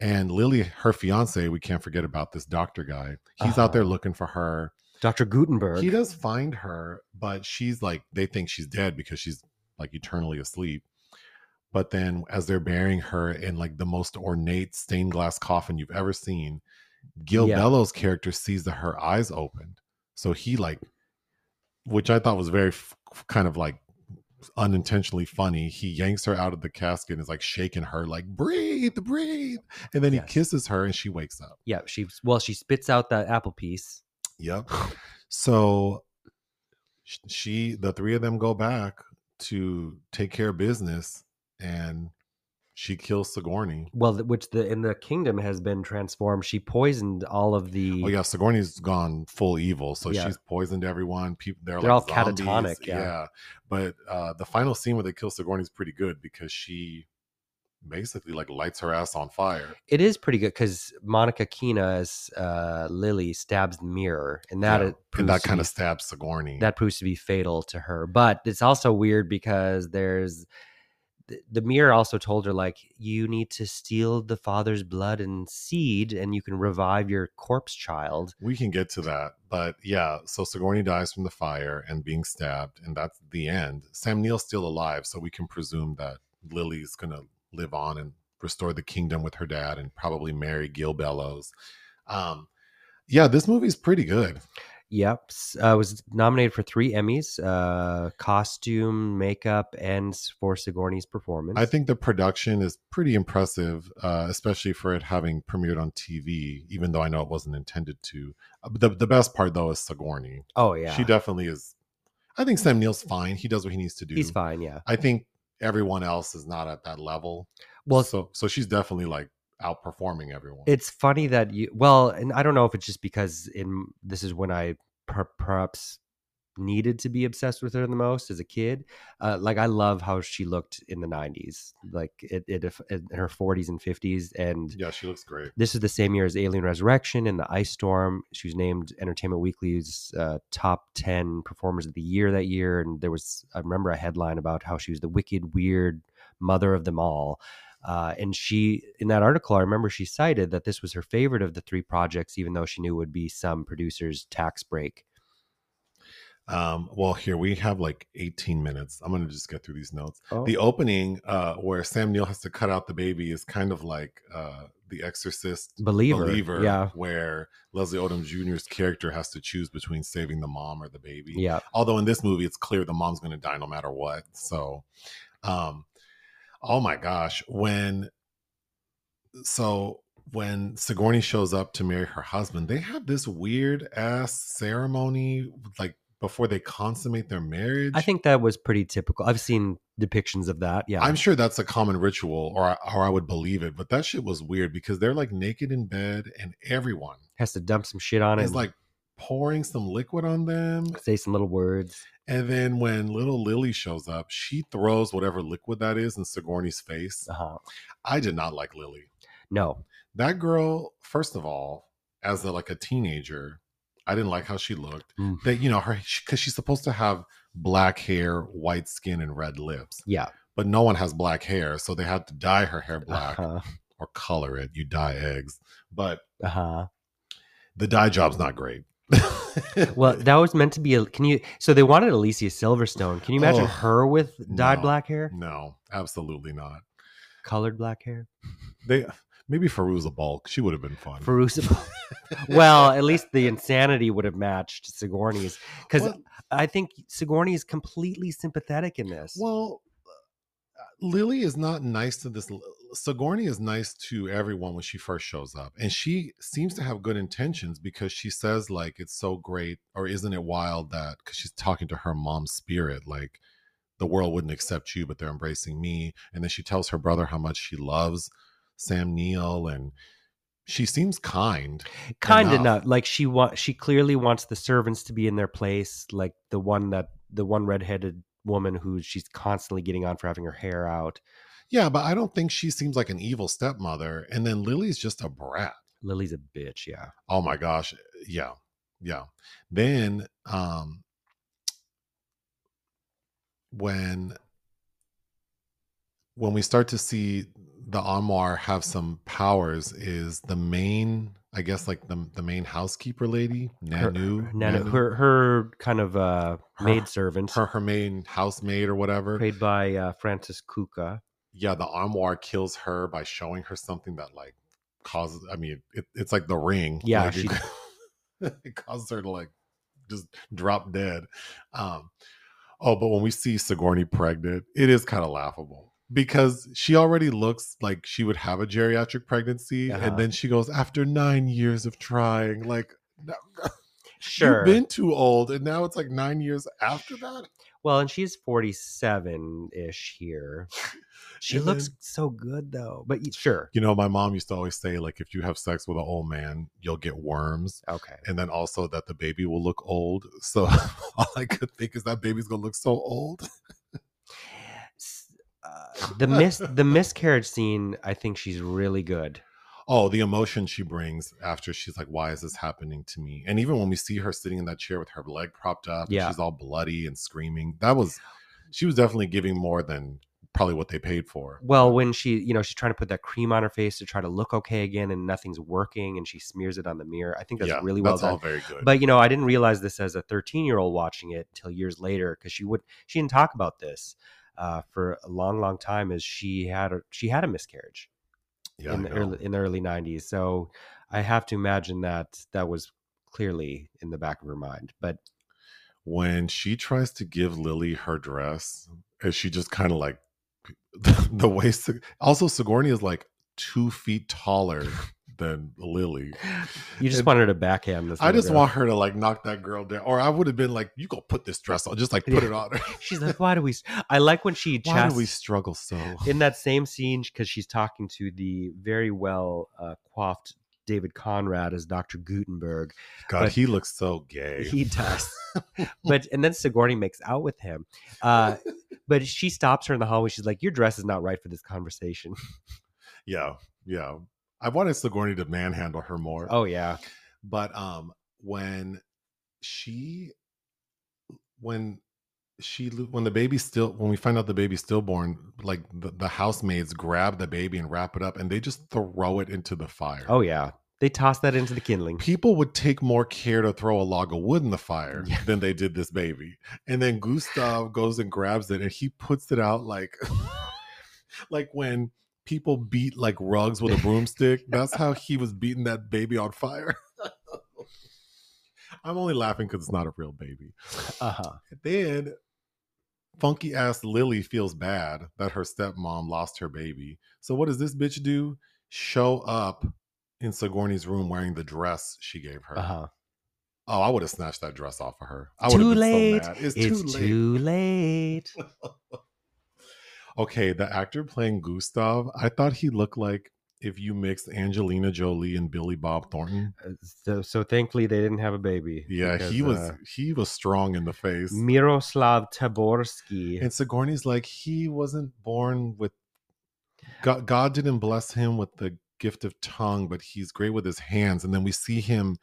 And Lily, her fiance, we can't forget about this doctor guy. He's out there Uh-huh. looking for her. Dr. Gutenberg. He does find her, but she's like, they think she's dead because she's like eternally asleep. But then, as they're burying her in like the most ornate stained glass coffin you've ever seen, Gil Yeah. Bellows' character sees that her eyes opened. So he like, which I thought was very f- kind of like unintentionally funny. He yanks her out of the casket and is like shaking her, like breathe, breathe, and then he kisses her and she wakes up. Yeah, she well, she spits out that apple piece. Yep. So she, the three of them go back to take care of business, and she kills Sigourney. Well, which the in the kingdom has been transformed. She poisoned all of the. Oh yeah, Sigourney's gone full evil, so Yeah. she's poisoned everyone. People, they're, They're like all zombies. catatonic, yeah. yeah, but uh, the final scene where they kill Sigourney is pretty good because she basically like lights her ass on fire. It is pretty good because Monica Keena as uh, Lily stabs the mirror, and that Yeah, and that kind be- of stabs Sigourney. that proves to be fatal to her. But it's also weird because there's the, mirror also told her like you need to steal the father's blood and seed, and you can revive your corpse child. We can get to that. But yeah, so Sigourney dies from the fire and being stabbed, and that's the end. Sam Neill's still alive, so we can presume that Lily's gonna live on and restore the kingdom with her dad and probably marry Gil Bellows. Um, yeah, this movie's pretty good. Yep, uh, was nominated for three Emmys: uh, costume, makeup, and for Sigourney's performance. I think the production is pretty impressive, uh, especially for it having premiered on TV, even though I know it wasn't intended to. Uh, the, the best part, though, is Sigourney. Oh yeah, She definitely is. I think Sam Neill's fine. He does what he needs to do. he's fine. Yeah. I think everyone else is not at that level. Well, so so she's definitely like outperforming everyone. It's funny that you well, and I don't know if it's just because in this is when I per, perhaps needed to be obsessed with her the most as a kid. Uh, like I love how she looked in the '90s, like it, it in her 40s and 50s, and yeah, she looks great. this is the same year as Alien Resurrection and the Ice Storm. She was named Entertainment Weekly's uh, top 10 performers of the year that year. And there was, I remember a headline about how she was the wicked, weird mother of them all. Uh, and she, in that article, I remember she cited that this was her favorite of the three projects, even though she knew it would be some producer's tax break. Um, well, here we have like 18 minutes. I'm gonna just get through these notes. Oh. The opening, uh, where Sam Neill has to cut out the baby, is kind of like uh, The Exorcist Believer. believer, Yeah. where Leslie Odom Jr.'s character has to choose between saving the mom or the baby. Yeah. Although in this movie, it's clear the mom's going to die no matter what. So, um, oh my gosh, when so when Sigourney shows up to marry her husband, they have this weird ass ceremony, like before they consummate their marriage. I think that was pretty typical. I've seen depictions of that. Yeah. I'm sure that's a common ritual, or or I would believe it. But that shit was weird because they're like naked in bed, and everyone Has to dump some shit on it. it. is like pouring some liquid on them. say some little words. And then when little Lily shows up, she throws whatever liquid that is in Sigourney's face. Uh-huh. I did not like Lily. No. That girl, first of all, as a, like a teenager, I didn't like how she looked. Mm. That you know her because she's supposed to have black hair, white skin, and red lips, Yeah. but no one has black hair, so they had to dye her hair black Uh-huh. or color it. You dye eggs, but Uh-huh. the dye job's not great. Well, that was meant to be a. Can you? So they wanted Alicia Silverstone. Can you imagine Oh, her with dyed no. black hair? no, absolutely not. Colored black hair. They maybe Fairuza Balk. She would have been fun. Fairuza. well, at least the insanity would have matched Sigourney's because I think Sigourney is completely sympathetic in this. Well, Lily is not nice to this. Sigourney is nice to everyone when she first shows up, and she seems to have good intentions because she says like it's so great, or isn't it wild that because she's talking to her mom's spirit, like the world wouldn't accept you, but they're embracing me, and then she tells her brother how much she loves Sam Neill, and she seems kind. kind enough. enough. Like she wa- she clearly wants the servants to be in their place, like the one that the one redheaded woman who she's constantly getting on for having her hair out. Yeah, but I don't think she seems like an evil stepmother, and then Lily's just a brat. Lily's a bitch, yeah. Oh my gosh. Yeah. Yeah. Then um when when we start to see the armoire have some powers is the main I guess like the the main housekeeper lady, Her, Nanu. Nanu? her her kind of uh Her- maid servant, her her main housemaid or whatever. played by uh, Frances Cuka. Yeah, the armoire kills her by showing her something that like causes I mean it, it's like the ring. Yeah, Like, she- it, it causes her to like just drop dead. Um oh, but when we see Sigourney pregnant, it is kind of laughable because she already looks like she would have a geriatric pregnancy, Uh-huh. and then she goes after nine years of trying, like no, Sure. you've been too old, and now it's like nine years after that. well, and she's forty seven ish here. She And looks then- so good though. But sure. You know, my mom used to always say, like, if you have sex with an old man, you'll get worms. Okay. And then also that the baby will look old. So all I could think is that baby's gonna look so old. Uh, the miss the miscarriage scene, I think she's really good. Oh, the emotion she brings after she's like, Why is this happening to me? And even when we see her sitting in that chair with her leg propped up, Yeah. she's all bloody and screaming. That was she was definitely giving more than probably what they paid for. Well, when she, you know, she's trying to put that cream on her face to try to look okay again, and nothing's working, and she smears it on the mirror. I think that's yeah, really well that's done. all very good. But you know, I didn't realize this as a 13 year old watching it until years later because she would she didn't talk about this uh, for a long, long time. As she had a she had a miscarriage yeah, in the early in the early 90s. So I have to imagine that that was clearly in the back of her mind. But when she tries to give Lily her dress, and she just kind of like the way. Sig- Also, Sigourney is like two feet taller than Lily. you just And wanted to backhand this. I just girl. want her to like knock that girl down, or I would have been like, "You go put this dress on, just like put Yeah. it on." her. She's like, why do we? I like when she Why chast- do we struggle so? in that same scene because she's talking to the very well uh, coiffed David Conrad as Dr. Gutenberg. God, but- he looks so gay. He does. but and then Sigourney makes out with him. Uh, but she stops her in the hallway. She's like, "Your dress is not right for this conversation." yeah, yeah. I wanted Sigourney to manhandle her more. Oh yeah, but um when she when she when the baby's still when we find out the baby's stillborn like the, the housemaids grab the baby and wrap it up and they just throw it into the fire oh yeah. They toss that into the kindling. people would take more care to throw a log of wood in the fire Yeah. than they did this baby and then gustav goes and grabs it and he puts it out like like when people beat like rugs with a broomstick that's how he was beating that baby on fire i'm only laughing because it's not a real baby Uh huh. then funky ass lily feels bad that her stepmom lost her baby so what does this bitch do show up in sigourney's room wearing the dress she gave her Uh huh. Oh, I would have snatched that dress off of her. I would Too have been late. so mad. It's, It's, too late. too late. okay, the actor playing Gustav, I thought he looked like if you mixed Angelina Jolie and Billy Bob Thornton. Uh, So, so thankfully they didn't have a baby. Yeah, he was uh, he was strong in the face. Miroslav Taborsky. And Sigourney's like he wasn't born with God, God didn't bless him with the gift of tongue, but he's great with his hands. And then we see him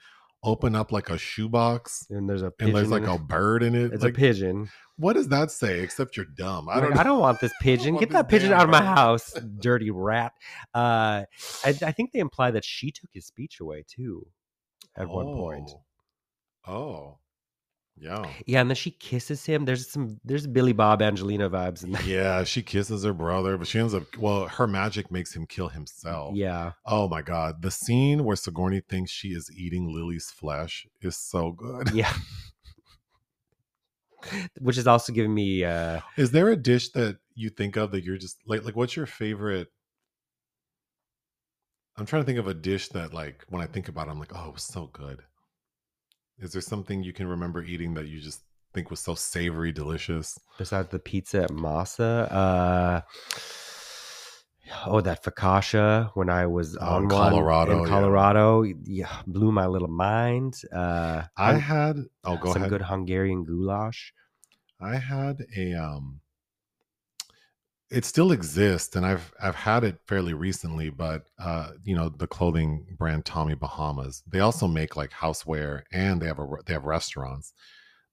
open up like a shoebox and there's a and there's like a bird in it. it's like, a pigeon. What does that say? Except you're dumb. I Like, don't. I don't want this pigeon. want Get that pigeon out of my house, dirty rat. Uh, I, I think they imply that she took his speech away too, at one point. Oh. Oh. Yeah. Yeah, and then she kisses him. There's some there's Billy Bob Angelina vibes in that. Yeah, she kisses her brother, but she ends up well, her magic makes him kill himself. Yeah. Oh my god. The scene where Sigourney thinks she is eating Lily's flesh is so good. Yeah. Which is also giving me uh Is there a dish that you think of that you're just like like what's your favorite? I'm trying to think of a dish that like when I think about it, I'm like, oh, it was so good. Is there something you can remember eating that you just think was so savory, delicious? besides the pizza at Masa, uh oh that focaccia when I was Oh, on Colorado, in. Colorado, yeah, blew my little mind. Uh I had oh go some ahead. good Hungarian goulash. I had a um it still exists and I've I've had it fairly recently, but uh you know, the clothing brand Tommy Bahamas. They also make like houseware and they have a they have restaurants.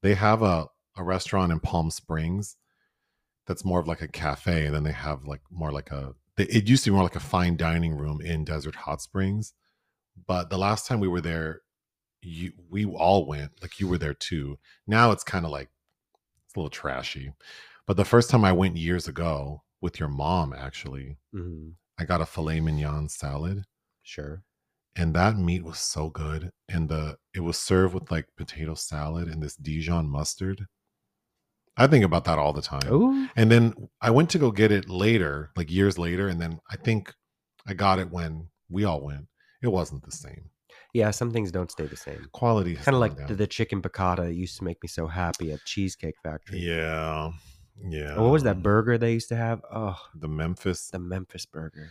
They have a a restaurant in Palm Springs that's more of like a cafe and then they have like more like a it used to be more like a fine dining room in Desert Hot Springs. But the last time we were there you we all went, like you were there too. Now it's kind of like it's a little trashy. But the first time I went years ago with your mom, actually, hmm I got a filet mignon salad, Sure. and that meat was so good. And the it was served with like potato salad and this Dijon mustard. I think about that all the time. Oh, And then I went to go get it later, like years later, and then I think I got it when we all went. It wasn't the same. yeah. Some things don't stay the same. Quality Kind of like down. the, chicken piccata used to make me so happy at Cheesecake Factory. yeah, yeah. What was that burger they used to have? Oh, The Memphis. the Memphis burger.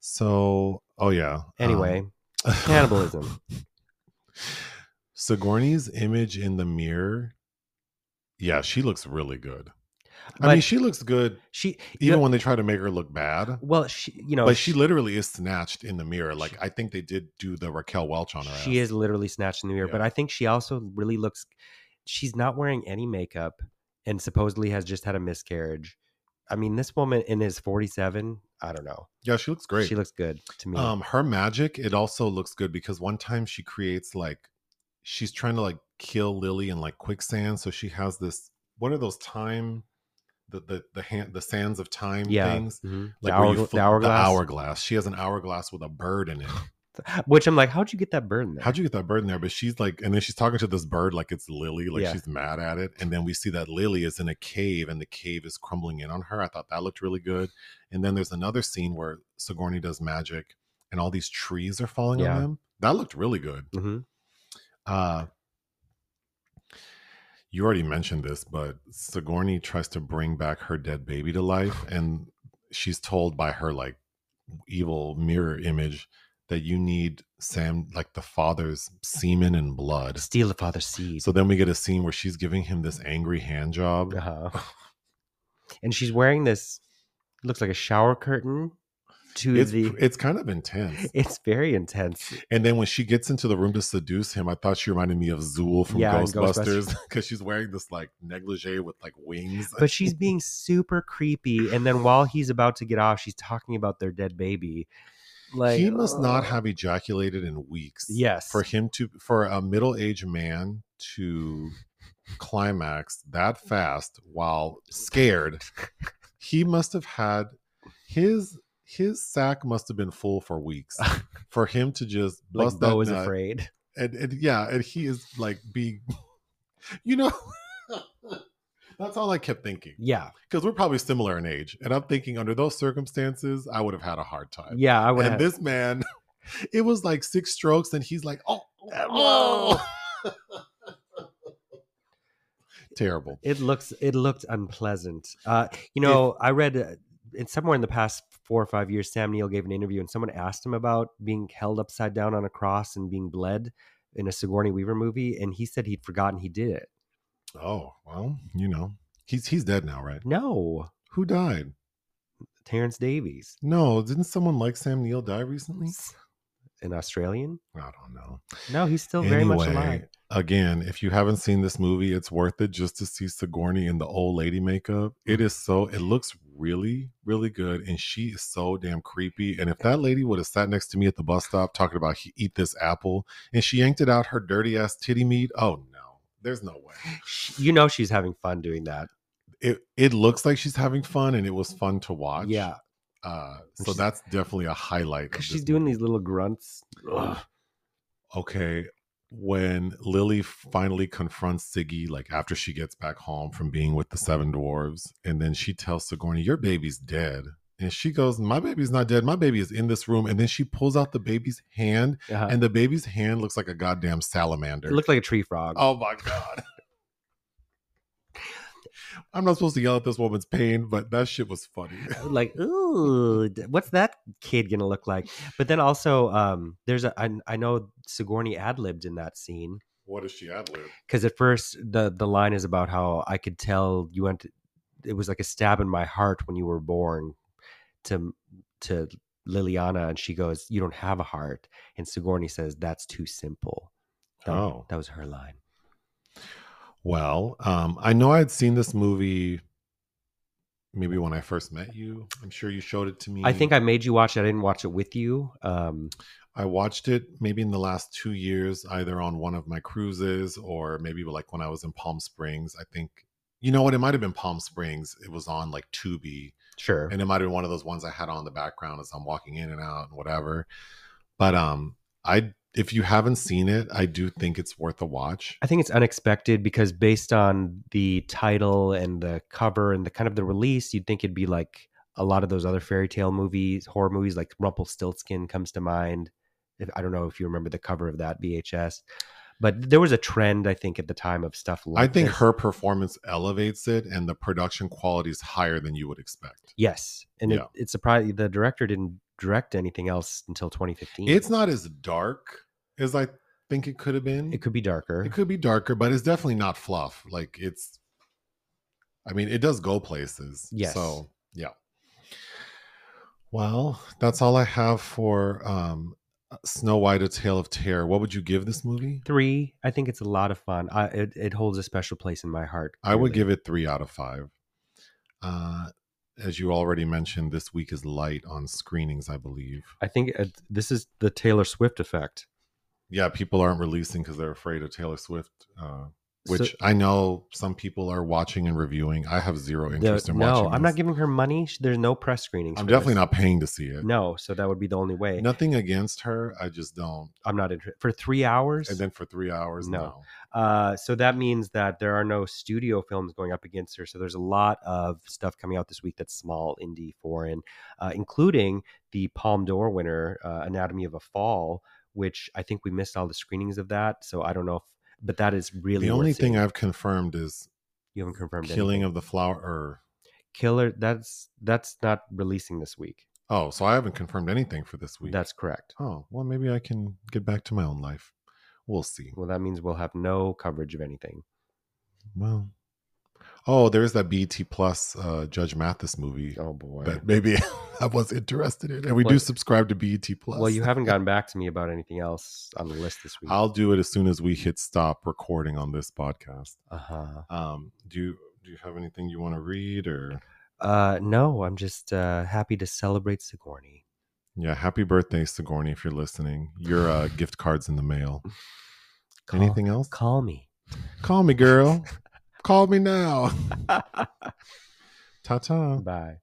So, oh yeah. Anyway, um, cannibalism. Sigourney's image in the mirror. Yeah, she looks really good. I mean, she looks good she even when they try to make her look bad. well, she you know, but she literally is snatched in the mirror. Like I think they did do the Raquel Welch on her. she ass. is literally snatched in the mirror. Yeah. But I think she also really looks. She's not wearing any makeup, and supposedly has just had a miscarriage. I mean, this woman in is forty seven. I don't know. Yeah, she looks great. She looks good to me. Um, her magic, it also looks good because one time she creates like she's trying to like kill Lily in like quicksand. So she has this what are those time the the the hand the sands of time yeah, things? mhm. Like the, hour, you the hourglass. hourglass. She has an hourglass with a bird in it. Which I'm like, how'd you get that bird in there? How'd you get that bird in there? But she's like, and then she's talking to this bird like it's Lily, like Yeah. she's mad at it. And then we see that Lily is in a cave and the cave is crumbling in on her. I thought that looked really good. And then there's another scene where Sigourney does magic and all these trees are falling Yeah. on them. That looked really good. hmm Uh you already mentioned this, but Sigourney tries to bring back her dead baby to life, and she's told by her like evil mirror image that you need Sam like the father's semen and blood. Steal the father's seed. So then we get a scene where she's giving him this angry hand job. uh-huh. and she's wearing this. Looks like a shower curtain. To It's the. it's kind of intense. It's very intense. And then when she gets into the room to seduce him, I thought she reminded me of Zuul from Yeah, Ghostbusters because she's wearing this like negligee with like wings. but she's being super creepy and then while he's about to get off she's talking about their dead baby like he must not uh, have ejaculated in weeks. yes For him to for a middle-aged man to climax that fast while scared, he must have had his his sack must have been full for weeks for him to just like bust bo that is nut. afraid And, and yeah, and he is like being, you know, that's all I kept thinking yeah because we're probably similar in age, and I'm thinking under those circumstances, I would have had a hard time yeah i would and have this man, it was like six strokes, and he's like, "Oh, oh. terrible." it looks it looked unpleasant uh you know i read uh, in somewhere in the past four or five years sam neill gave an interview and someone asked him about being held upside down on a cross and being bled in a sigourney weaver movie and he said he'd forgotten he did it Oh well, you know, he's he's dead now, right? no Who died? terence davies No, didn't someone like Sam Neill die recently? an australian I don't know. no he's still very much alive Again, if you haven't seen this movie, it's worth it just to see Sigourney in the old lady makeup. It mm. is so it looks really, really good, and she is so damn creepy. And if that lady would have sat next to me at the bus stop talking about he, eat this apple, and she yanked it out her dirty ass titty meat, oh no, There's no way. You know she's having fun doing that. It it looks like she's having fun, and it was fun to watch. Yeah, Uh, so she's- that's definitely a highlight. because she's doing movie. these little grunts. Ugh. okay when lily finally confronts siggy like after she gets back home from being with the seven dwarves and then she tells sigourney your baby's dead. And she goes my baby's not dead. My baby is in this room. And then she pulls out the baby's hand Uh-huh. and the baby's hand looks like a goddamn salamander. It looked like a tree frog. oh my god i'm not supposed to yell at this woman's pain but that shit was funny. Like ooh what's that kid gonna look like? But then also um there's a i, I know sigourney ad-libbed in that scene. What is she ad lib because at first the the line is about how i could tell you went it was like a stab in my heart when you were born to to liliana and she goes you don't have a heart. And sigourney says that's too simple. That, Oh. that was her line Well, um, I know I had seen this movie maybe when I first met you. I'm sure you showed it to me. i think i made you watch it i didn't watch it with you um I watched it maybe in the last two years, either on one of my cruises or maybe like when I was in Palm Springs. I think, you know what? It might have been Palm Springs. It was on like Tubi, sure and it might have been one of those ones I had on the background as I'm walking in and out and whatever. But um, I if you haven't seen it, I do think it's worth a watch. I think it's unexpected because based on the title and the cover and the kind of the release, you'd think it'd be like a lot of those other fairy tale movies, horror movies, like Rumpelstiltskin comes to mind. If, I don't know if you remember the cover of that VHS, but there was a trend, I think, at the time of stuff like I think this. her performance elevates it, and the production quality is higher than you would expect. yes, and Yeah. it, it's surprising the director didn't direct anything else until 2015. It's not as dark as I think it could have been. it could be darker. It could be darker, but it's definitely not fluff. Like it's, I mean, it does go places. Yes. So yeah. Well, that's all I have for um, Snow White: A Tale of Terror. What would you give this movie? Three, I think it's a lot of fun. I, it, it holds a special place in my heart. I would give it three out of five. Uh, as you already mentioned, this week is light on screenings, I believe. I think uh, this is the Taylor Swift effect. Yeah, people aren't releasing because they're afraid of Taylor Swift, uh, which So- I know some people are watching and reviewing. I have zero The- interest in watching. no, I'm not giving her money. There's no press screenings. I'm definitely this. not paying to see it. No, so that would be the only way. Nothing against her. I just don't. I'm not interested for three hours. And then for three hours, No. no. uh, so that means that there are no studio films going up against her. So there's a lot of stuff coming out this week that's small, indie, foreign, uh, including the Palme d'Or winner, uh, Anatomy of a Fall, which I think we missed all the screenings of that. So I don't know if, but that is really the only thing seeing. I've confirmed is you haven't confirmed Killing anything. of the Flower. Or Killer. That's that's not releasing this week. oh, so I haven't confirmed anything for this week. That's correct. oh well, maybe I can get back to my own life. We'll see. Well, that means we'll have no coverage of anything. Well, oh, there's that BET Plus uh, Judge Mathis movie Oh boy. that maybe I was interested in, and we do subscribe to BET Plus. well, you haven't gotten back to me about anything else on the list this week. I'll do it as soon as we hit stop recording on this podcast. Uh huh. Um, do you do you have anything you want to read or? Uh, no, I'm just uh, happy to celebrate Sigourney. Yeah, happy birthday, Sigourney, if you're listening. Your uh, gift cards in the mail. Call, Anything else? Call me. Call me, girl. Call me now. ta ta. Bye.